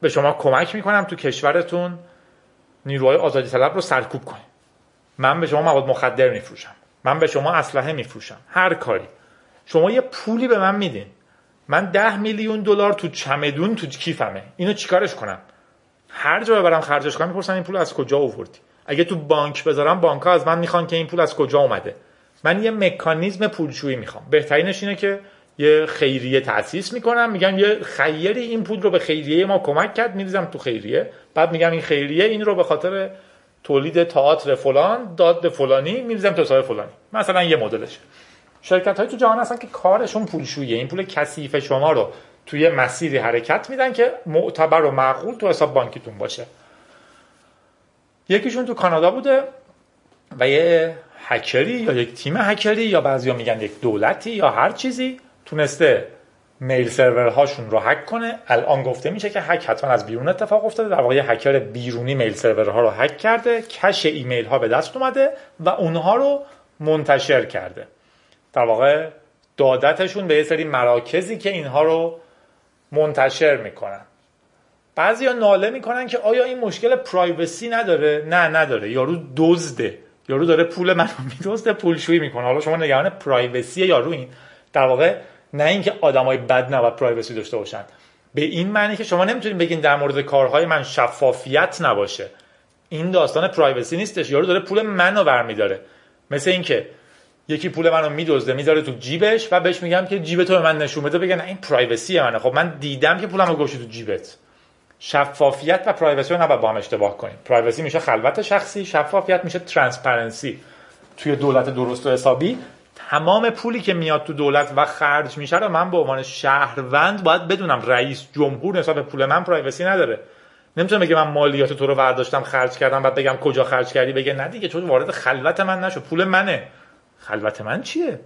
به شما کمک می‌کنم تو کشورتون نیروهای آزادی طلب رو سرکوب کنیم من به شما مواد مخدر میفروشم. من به شما اسلحه میفروشم. هر کاری. شما یه پولی به من میدین. من ده میلیون دلار تو چمدون تو کیفمه. اینو چیکارش کنم؟ هر جا ببرم خرجش کنم می‌پرسن این پول از کجا آوردی؟ اگه تو بانک بذارم بانک ها از من می‌خوان که این پول از کجا اومده. من یه مکانیزم پولشویی می‌خوام. بهترینش اینه که یه خیریه تاسیس می‌کنم. میگم یه خیری این پول رو به خیریه ما کمک کرد. میریزم تو خیریه. بعد میگم این خیریه این رو به خاطر تولید تئاتر فلان داد به فلانی میریزم تو حساب فلانی. مثلا یه مدلشه. شرکت های تو جهان هستن که کارشون پولشوییه این پول کثیف شما رو توی مسیری حرکت میدن که معتبر و معقول تو حساب بانکیتون باشه. یکیشون تو کانادا بوده و یه هکری یا یک تیم هکری یا بعضیا میگن یک دولتی یا هر چیزی. تونسته میل سرور هاشون رو هک کنه. الان گفته میشه که هک حتما از بیرون اتفاق افتاده. در واقع هکر بیرونی میل سرور ها رو هک کرده. کش ایمیل ها به دست اومده و اونها رو منتشر کرده. در واقع دادتشون به یه سری مراکزی که اینها رو منتشر می‌کنن. بعضی ها ناله می‌کنن که آیا این مشکل privacy نداره؟ نه نداره. یارو دزده. یارو داره پول منو میدزده پولشویی می‌کنه. حالا شما نگران privacy یارو این. در واقع نه اینکه آدمای بد نباید privacy داشته باشن. به این معنی که شما نمی‌تونید بگین در مورد کارهای من شفافیت نباشه. این داستان privacy نیستش. یارو داره پول منو برمیداره. مثل اینکه یکی پول منو میدزده می‌ذاره تو جیبش و بهش میگم که جیبتو به من نشون بده. بگه نه این privacy منه. خب من دیدم که پولمو گذاشتی تو جیبت. شفافیت و privacy رو نباید با هم اشتباه کنیم. privacy میشه خلوت شخصی شفافیت میشه transparency توی دولت درست و حسابی تمام پولی که میاد تو دولت و خرج میشه رو من به عنوان شهروند باید بدونم رئیس جمهور نسبت به پول من privacy نداره. نمی‌تونم بگه من مالیات تو رو برداشتم خرج کردم بعد بگم کجا خرج کردی بگه نه دیگه چون وارد خلوت من نشو پول منه. خلوت من چیه؟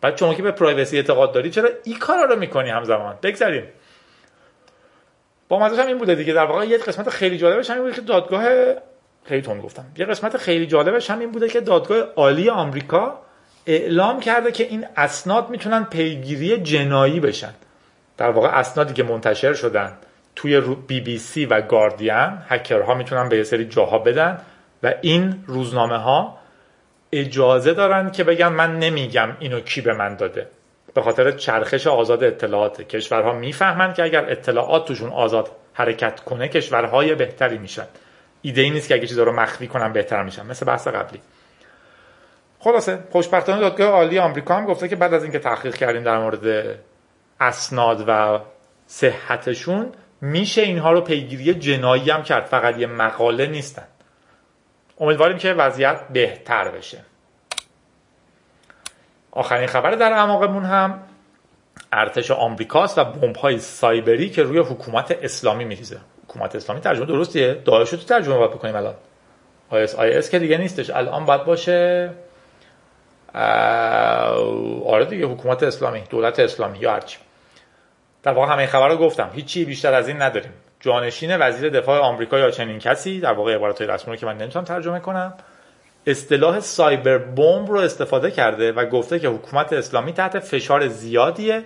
بعد شما که به privacy اعتقاد داری چرا این کارا رو می‌کنی همزمان؟ بگذاریم با مزاش هم این بوده دیگه. در واقع یه قسمت خیلی جالبش همین بوده که دادگاه خیلی تون گفتم. یه قسمت خیلی جالبش هم این بوده که دادگاه عالی آمریکا اعلام کرده که این اسناد می‌تونن پیگیری جنایی بشن. در واقع اسنادی که منتشر شدن توی بی بی سی و گاردین هکرها می‌تونن به یه سری جاها بدن و این روزنامه ها اجازه دارن که بگن من نمیگم اینو کی به من داده. به خاطر چرخش آزاد اطلاعات. کشورها می‌فهمند که اگر اطلاعات توشون آزاد حرکت کنه کشورهای بهتری میشن. ایده ای نیست که اگه چیزا رو مخفی کنن بهتر میشن مثل بحث قبلی. خلاصه خوشبختانه دادگاه عالی آمریکا هم گفته که بعد از اینکه تحقیق کردیم در مورد اسناد و صحتشون میشه اینها رو پیگیری جنایی هم کرد. فقط یه مقاله نیستن. امیدواریم که وضعیت بهتر بشه. آخرین خبر در اعماقمون هم ارتش آمریکاست و بمب های سایبری که روی حکومت اسلامی میریزه. حکومت اسلامی ترجمه درستیه؟ داعش رو ترجمه باید بکنیم الان. آیس آیس که دیگه نیستش. الان باید باشه آره دیگه حکومت اسلامی دولت اسلامی یا هرچی. در واقع همه خبر رو گفتم. هیچی بیشتر از این نداریم. جانشین وزیر دفاع آمریکا یا چنین کسی در واقع عبارت رسمی رو که من نمی‌تونم ترجمه کنم اصطلاح سایبر بمب رو استفاده کرده و گفته که حکومت اسلامی تحت فشار زیادیه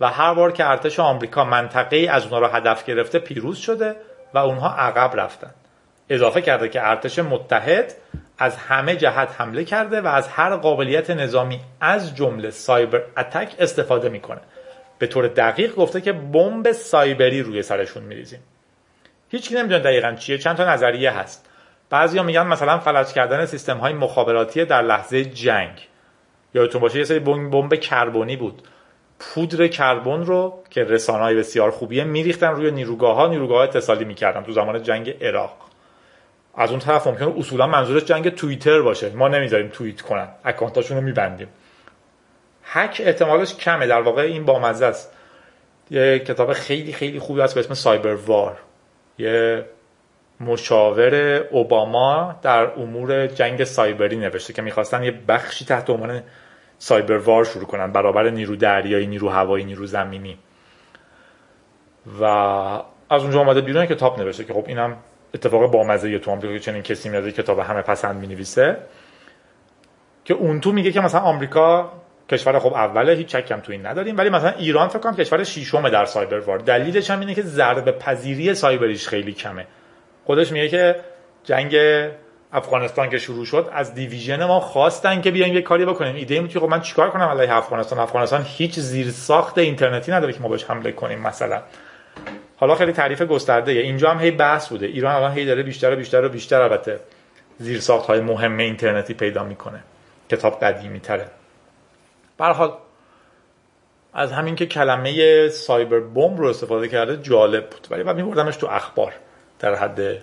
و هر بار که ارتش آمریکا منطقه ای از اونها رو هدف گرفته پیروز شده و اونها عقب رفتن. اضافه کرده که ارتش متحد از همه جهت حمله کرده و از هر قابلیت نظامی از جمله سایبر اتک استفاده می‌کنه. به طور دقیق گفته که بمب سایبری روی سرشون میریزیم. هیچکی نمی‌دونه دقیقا چیه چند تا نظریه هست. بعضیا میگن مثلا فلج کردن سیستم های مخابراتی در لحظه جنگ. یادتون باشه یه سری بمب کربنی بود. پودر کربن رو که رسانه های بسیار خوبیه میریختن روی نیروگاه ها نیروگاه ها اتصالی می‌کردن تو زمان جنگ عراق. از اون طرف ممکنه اصولا منظورش جنگ توییتر باشه. ما نمی‌ذاریم توییت کنن اکانتاشون رو میبندیم. هک احتمالش کمه. در واقع این بامزه است. یه کتاب خیلی خیلی خوبی هست به اسم سایبر وار. یه مشاور اوباما در امور جنگ سایبری نوشته که می‌خواستن یه بخشی تحت عنوان سایبر وار شروع کنن برابر نیرو دریایی نیرو هوایی نیرو زمینی. و از اونجا آمده بیرون کتاب نوشته که خب اینم اتفاق بامزه تو آمریکا که چنین کسی میاد کتاب همه پسند می‌نویسه. که اون تو میگه که مثلا آمریکا کشور خب اوله هیچ چکم تو این نداریم. ولی مثلا ایران فکر کنم کشور ششم در سایبر وار. دلیلش هم اینه که ضربه پذیری سایبریش خیلی کمه. خودش میگه که جنگ افغانستان که شروع شد از دیویژن ما خواستن که بیایم یه کاری بکنیم. ایده بود که خب من چیکار کنم علیه افغانستان؟ افغانستان هیچ زیرساخت اینترنتی نداره که ما بهش حمله کنیم مثلا. حالا خیلی تعریف گسترده اینجا هم هی بحث بوده. ایران الان هی داره بیشتر و بیشتر و بیشتر البته زیرساخت های مهم اینترنتی پیدا می‌کنه. کتاب قدیمی تره حال از همین که کلمه سایبر بمب رو استفاده کرده جالب بود. ولی بعد میبردمش تو اخبار در حد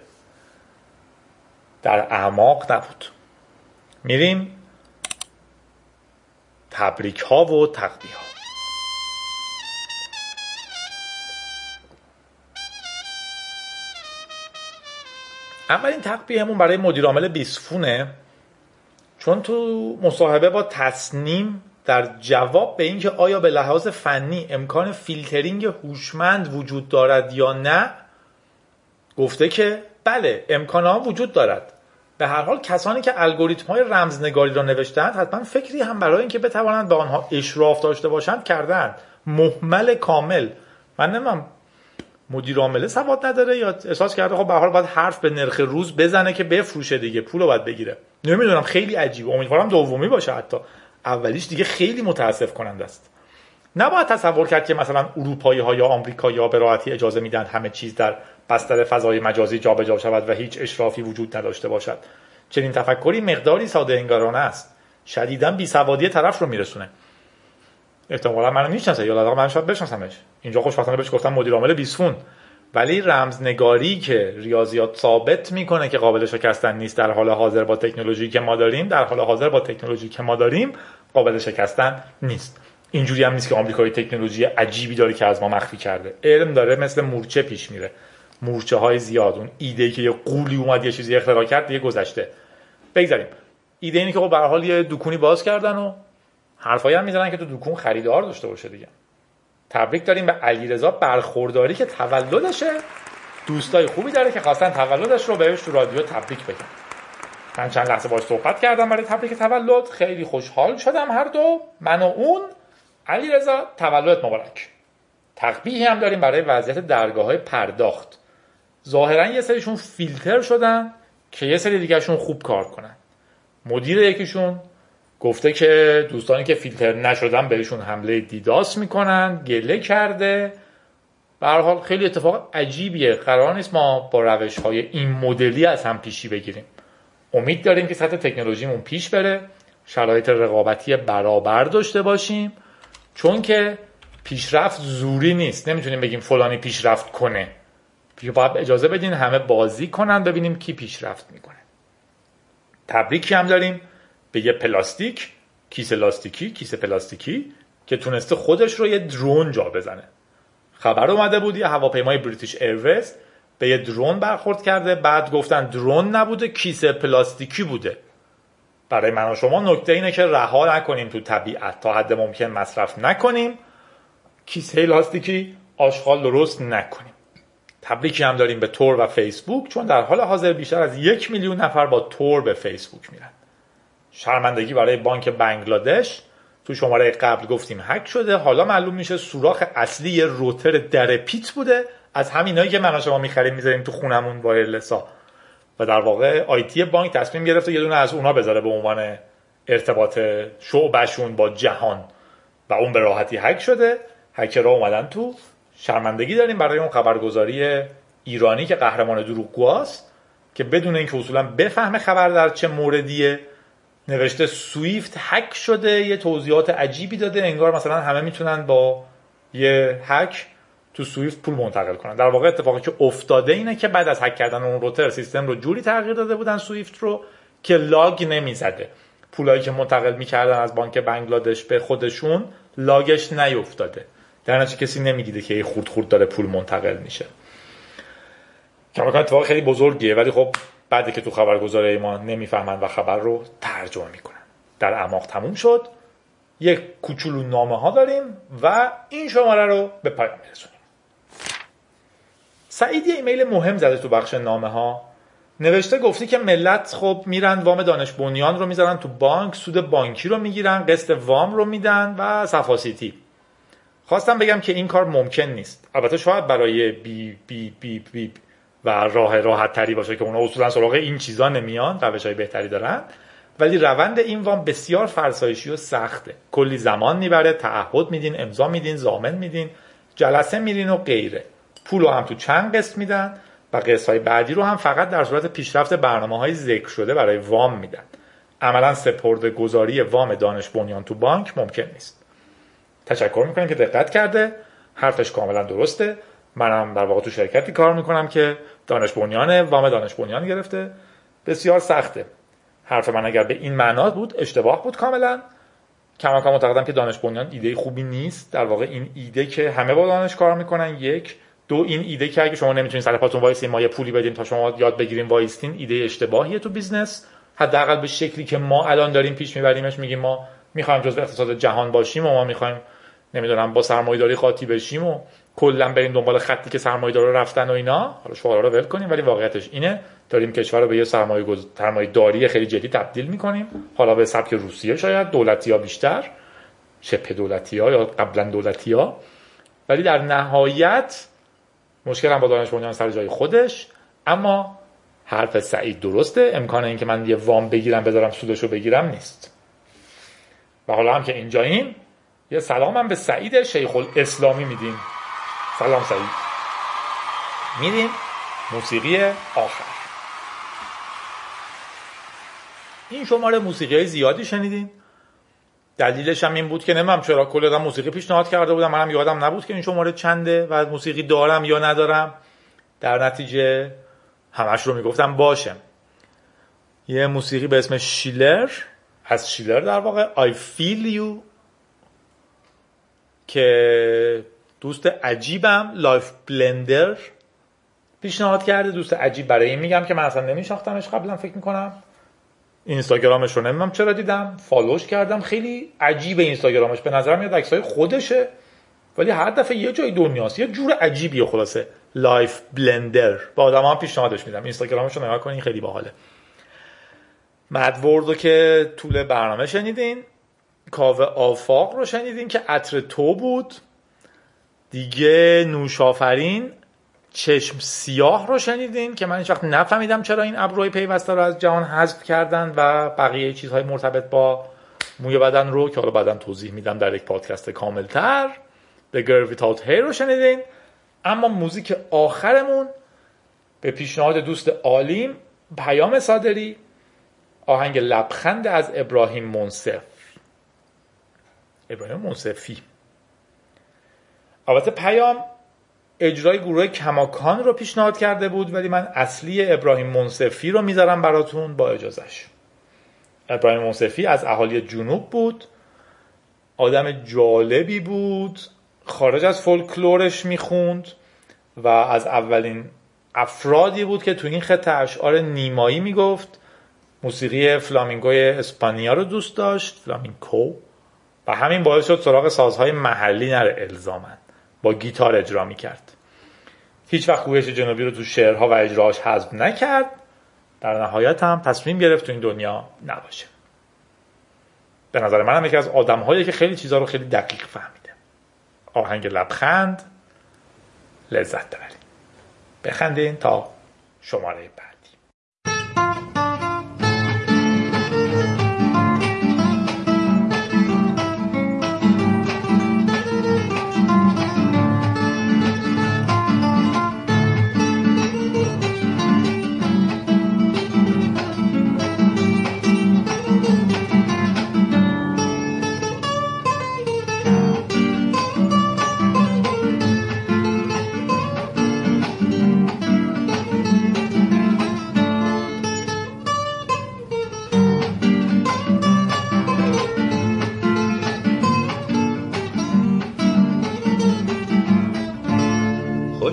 در اعماق نبود. میریم تبریک ها و تقدیه ها اولین تقبیهمون برای مدیرعامل بیسفونه چون تو مصاحبه با تصنیم در جواب به اینکه آیا به لحاظ فنی امکان فیلترینگ هوشمند وجود دارد یا نه گفته که بله امکان ها وجود دارد. به هر حال کسانی که الگوریتم های رمزنگاری را نوشتند حتما فکری هم برای اینکه بتوانند به آنها اشراف داشته باشند کردند محمل کامل. من نمیم مدیر عامله سواد نداره یا احساس کرده خب به حال باید حرف به نرخ روز بزنه که بفروشه دیگه پول باید بگیره. نمی‌دونم خیلی عجیبه امیدوارم دومی باشه حتی. اولیش دیگه خیلی متاسف کننده است. نباید تصور کرد که مثلا اروپایی ها یا آمریکا یا به راحتی اجازه میدن همه چیز در بستر فضای مجازی جابجا شود و هیچ اشرافی وجود نداشته باشد. چنین تفکری مقداری ساده انگارانه است. شدیدا بیسوادی طرف رو میرسونه. احتمالا منو می‌شناسه یا لااقل من شاید بشناسمش. اینجا خوشبختانه بهش گفتم مدیر عامل بیسفون. ولی رمزنگاری که ریاضیات ثابت می‌کنه که قابل شکستن نیست در حال حاضر با تکنولوژی که ما داریم در حال حاضر با تکنولوژی که ما داریم قابل شکستن نیست. اینجوری هم نیست که آمریکا تکنولوژی عجیبی داره که از ما مخفی کرده. علم داره مثل مورچه پیش میره. مورچه های زیاد اون ایده که یه قولی اومد یه چیزی اختراع کرد دیگه گذشته. بگذاریم. ایده اینه که خب به حال یه دکونی باز کردن و حرفایی هم می‌زنن که تو دکون خریدار داشته باشه دیگه. تبریک داریم به علیرضا برخورداری که تولدشه. دوستای خوبی داره که خواستن تولدش رو بهش تو رادیو تبریک بگن. من چند لحظه باش صحبت کردم برای تبریک تولد. خیلی خوشحال شدم هر دو من و اون. علیرضا تولدت مبارک. تقبیحی هم داریم برای وضعیت درگاه های پرداخت. ظاهرا یه سریشون فیلتر شدن که یه سری دیگهشون خوب کار کنن. مدیر یکیشون گفته که دوستانی که فیلتر نشدن بهشون حمله دیداس می‌کنن گله کرده. به حال خیلی اتفاق عجیبیه. قرار نیست ما با روش های این مدلی از هم پیشی بگیریم. امید داریم که سطح تکنولوژیمون پیش بره شرایط رقابتی برابر داشته باشیم. چون که پیشرفت زوری نیست. نمی‌تونیم بگیم فلانی پیشرفت کنه. باید اجازه بدین همه بازی کنن ببینیم کی پیشرفت می‌کنه. تبریکی هم داریم به یه پلاستیک کیسه لاستیکی کیسه پلاستیکی که تونسته خودش رو یه drone جا بزنه. خبر اومده بود یه هواپیمای British Airways به یه drone برخورد کرده بعد گفتن drone نبوده کیسه پلاستیکی بوده. برای من و شما نکته اینه که رها نکنیم تو طبیعت. تا حد ممکن مصرف نکنیم. کیسه لاستیکی آشغال درست نکنیم. تبریکی هم داریم به تور و فیسبوک چون در حال حاضر بیشتر از یک میلیون نفر با تور به فیسبوک میرن. شرمندگی برای بانک بنگلادش. تو شماره قبل گفتیم هک شده. حالا معلوم میشه سوراخ اصلی یه روتر در پیت بوده. از همینایی که من شما می‌خریم می‌ذاریم تو خونمون وایرلسا و در واقع آیتی بانک تصمیم گرفته یه دونه از اونا بذاره به عنوان ارتباط شعبشون با جهان. و اون به راحتی هک شده. هکرها اومدن تو شرمندگی داریم برای اون خبرگزاری ایرانی که قهرمان دروغگواست که بدون اینکه اصولا بفهمه خبر در چه موردیه نوشته سویفت هک شده یه توضیحات عجیبی داده انگار مثلا همه می‌تونن با یه هک تو سویفت پول منتقل کنن. در واقع اتفاقی که افتاده اینه که بعد از هک کردن اون روتر سیستم رو جوری تغییر داده بودن سویفت رو که لاگ نمی‌زده. پولایی که منتقل می‌کردن از بانک بنگلادش به خودشون لاگش نیفتاده. در نتیجه کسی نمی‌دیده که خورد خورد داره پول منتقل میشه. که اتفاق خیلی بزرگیه ولی خب بعدی که تو خبرگزاری ما نمی‌فهمن و خبر رو ترجمه می‌کنن. در اعماق تموم شد. یک کوچولو نامه ها داریم و این شماره رو به پایان میرسونیم. سعید یه ایمیل مهم زده تو بخش نامه ها نوشته گفتی که ملت خب میرن وام دانش بنیان رو می‌ذارن تو بانک سود بانکی رو می‌گیرن قسط وام رو میدن و صفاسیتی خواستم بگم که این کار ممکن نیست. البته شاید برای بی بی بی بی و راه راحت تری باشه که اونا اصولا سراغ این چیزا نمیان روش های بهتری دارن. ولی روند این وام بسیار فرسایشی و سخته. کلی زمان می‌بره تعهد میدین امضا میدین زامن میدین جلسه میرین و غیره. پول هم تو چند قسط میدن و قسط های بعدی رو هم فقط در صورت پیشرفت برنامه های ذکر شده برای وام میدن. عملا سپرده گذاری وام دانش بنیان تو بانک ممکن نیست. تشکر می‌کنیم که دقت کرده. حرفش کاملا درسته. منم در واقع تو شرکتی کار می‌کنم که دانش بنیان وام دانش بنیان گرفته. بسیار سخته. حرف من اگر به این معنا بود اشتباه بود کاملا. کماکان معتقدم که دانش بنیان ایده خوبی نیست. در واقع این ایده که همه با دانش کار می‌کنن یک. دو این ایده که اگه شما نمی‌تونید سر پاتون وایسین ما یه پولی بدیم تا شما یاد بگیریم وایستین ایده اشتباهیه تو business. حداقل به شکلی که ما الان داریم پیش میبریمش میگیم ما می‌خوایم جزء اقتصاد جهان باشیم و ما می‌خوایم نمی‌دونم با سرمایه‌داری قاطی بشیم و کلا بریم دنبال خطی که سرمایه‌دارا رفتن و اینا. حالا شعارا رو ول کنیم ولی واقعیتش اینه داریم کشور رو به یه سرمایه گز... داری خیلی جدی تبدیل می‌کنیم. حالا به سبک روسیه شاید دولتی ها بیشتر شبه دولتی یا قبلا دولتی ها ولی در نهایت مشکل هم با دانش بنیان سر جای خودش. اما حرف سعید درسته. امکان اینکه من یه وام بگیرم بذارم سودش رو بگیرم نیست. و حالا هم که اینجاییم یه سلام هم به سعید شیخ الاسلامی میدیم. سلام سعید. میریم موسیقی آخر. این شماره موسیقی های زیادی شنیدین؟ دلیلش هم این بود که نمیم چرا کل موسیقی پیشنهاد کرده بودم. منم یادم نبود که این شماره چنده و موسیقی دارم یا ندارم. در نتیجه همش رو می‌گفتم باشم یه موسیقی به اسم شیلر. از شیلر در واقع I feel you. که دوست عجیبم Life Blender پیشنهاد کرده. دوست عجیب برای این میگم که من اصلا نمیشناختمش قبلا فکر می‌کنم. اینستاگرامش رو نمی‌دونم چرا دیدم. follow ش کردم. خیلی عجیب اینستاگرامش. به نظر میاد عکسای خودشه. ولی هر دفعه یه جای دنیاست. یه جور عجیبیه خلاصه. Life Blender با آدم هم پیشنهادش میدم. اینستاگرامش رو نگاه کنین خیلی باحاله. مدورد رو که طول برنامه شنیدین. کاوه آفاق رو شنیدین که عطر تو بود. دیگه نوشافرین چشم سیاه رو شنیدین که من هیچ وقت نفهمیدم چرا این ابروی پیوسته رو از جهان حذف کردن و بقیه چیزهای مرتبط با موی بدن رو که حالا بعدا توضیح میدم در یک پادکست کاملتر. The Girl Without Hair رو شنیدین. اما موزیک آخرمون به پیشنهاد دوست عالیم پیام صادری. آهنگ لبخند از ابراهیم منصف. ابراهیم منصفی البته پیام اجرای گروه کماکان رو پیشنهاد کرده بود ولی من اصلی ابراهیم منصفی رو می‌ذارم براتون با اجازش ابراهیم منصفی از اهالی جنوب بود آدم جالبی بود خارج از فولکلورش می‌خوند و از اولین افرادی بود که تو این خطه اشعار نیمایی می‌گفت. موسیقی فلامینگوی اسپانیا رو دوست داشت فلامینکو. و همین باعث شد سراغ سازهای محلی نره الزامن با گیتار اجرا می‌کرد. هیچ وقت گویش جنوبی رو تو شعرها و اجراهاش حذف نکرد. در نهایت هم تصمیم گرفت تو این دنیا نباشه. به نظر منم یکی از آدم که خیلی چیزها رو خیلی دقیق فهمیده. آهنگ لبخند لذت ببرید. بخندین تا شماره بعد.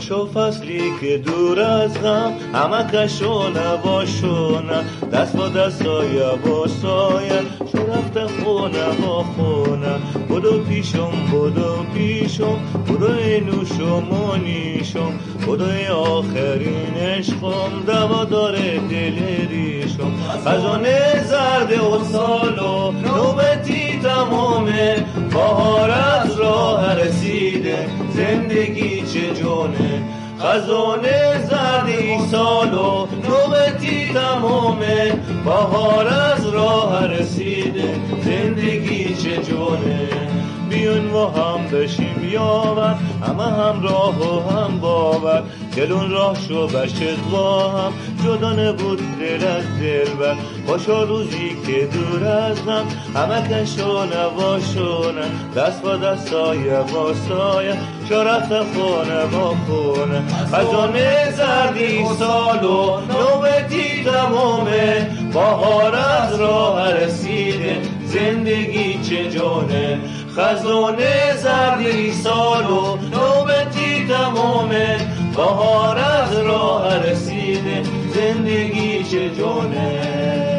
خوش فصلی که دور از غم. همه کشونه نباشونه دست با دست سایه با سایه شو رفته خونه با خونه. بدو پیشم بدو پیشم. بدو نوش و مانیشم بدو آخرین عشقم. دوا داره دل ریشم. خزانه زرد و سالو نوبتی تمامه بهار از راه رسیده. زندگی چه جونه؟ خزانه زردی سال و نوبتی تمامه بهار از راه رسیده. زندگی چه جونه؟ بیون و هم بشیم یاور همه هم راه و هم باور. دلون راه شو بشت با هم. جدا نبود دل از دل بر. باشا روزی که دور از هم. همه کشونه باشونه دست با دست سایه با سایه. شرفت خونه با خونه. خزانه زردی سال و نوبتی تمامه بهار از راه رسیده. زندگی چه جانه خزانه زردی سال و نوبتی تمامه بهار از راه رسیده زندگی چه جانه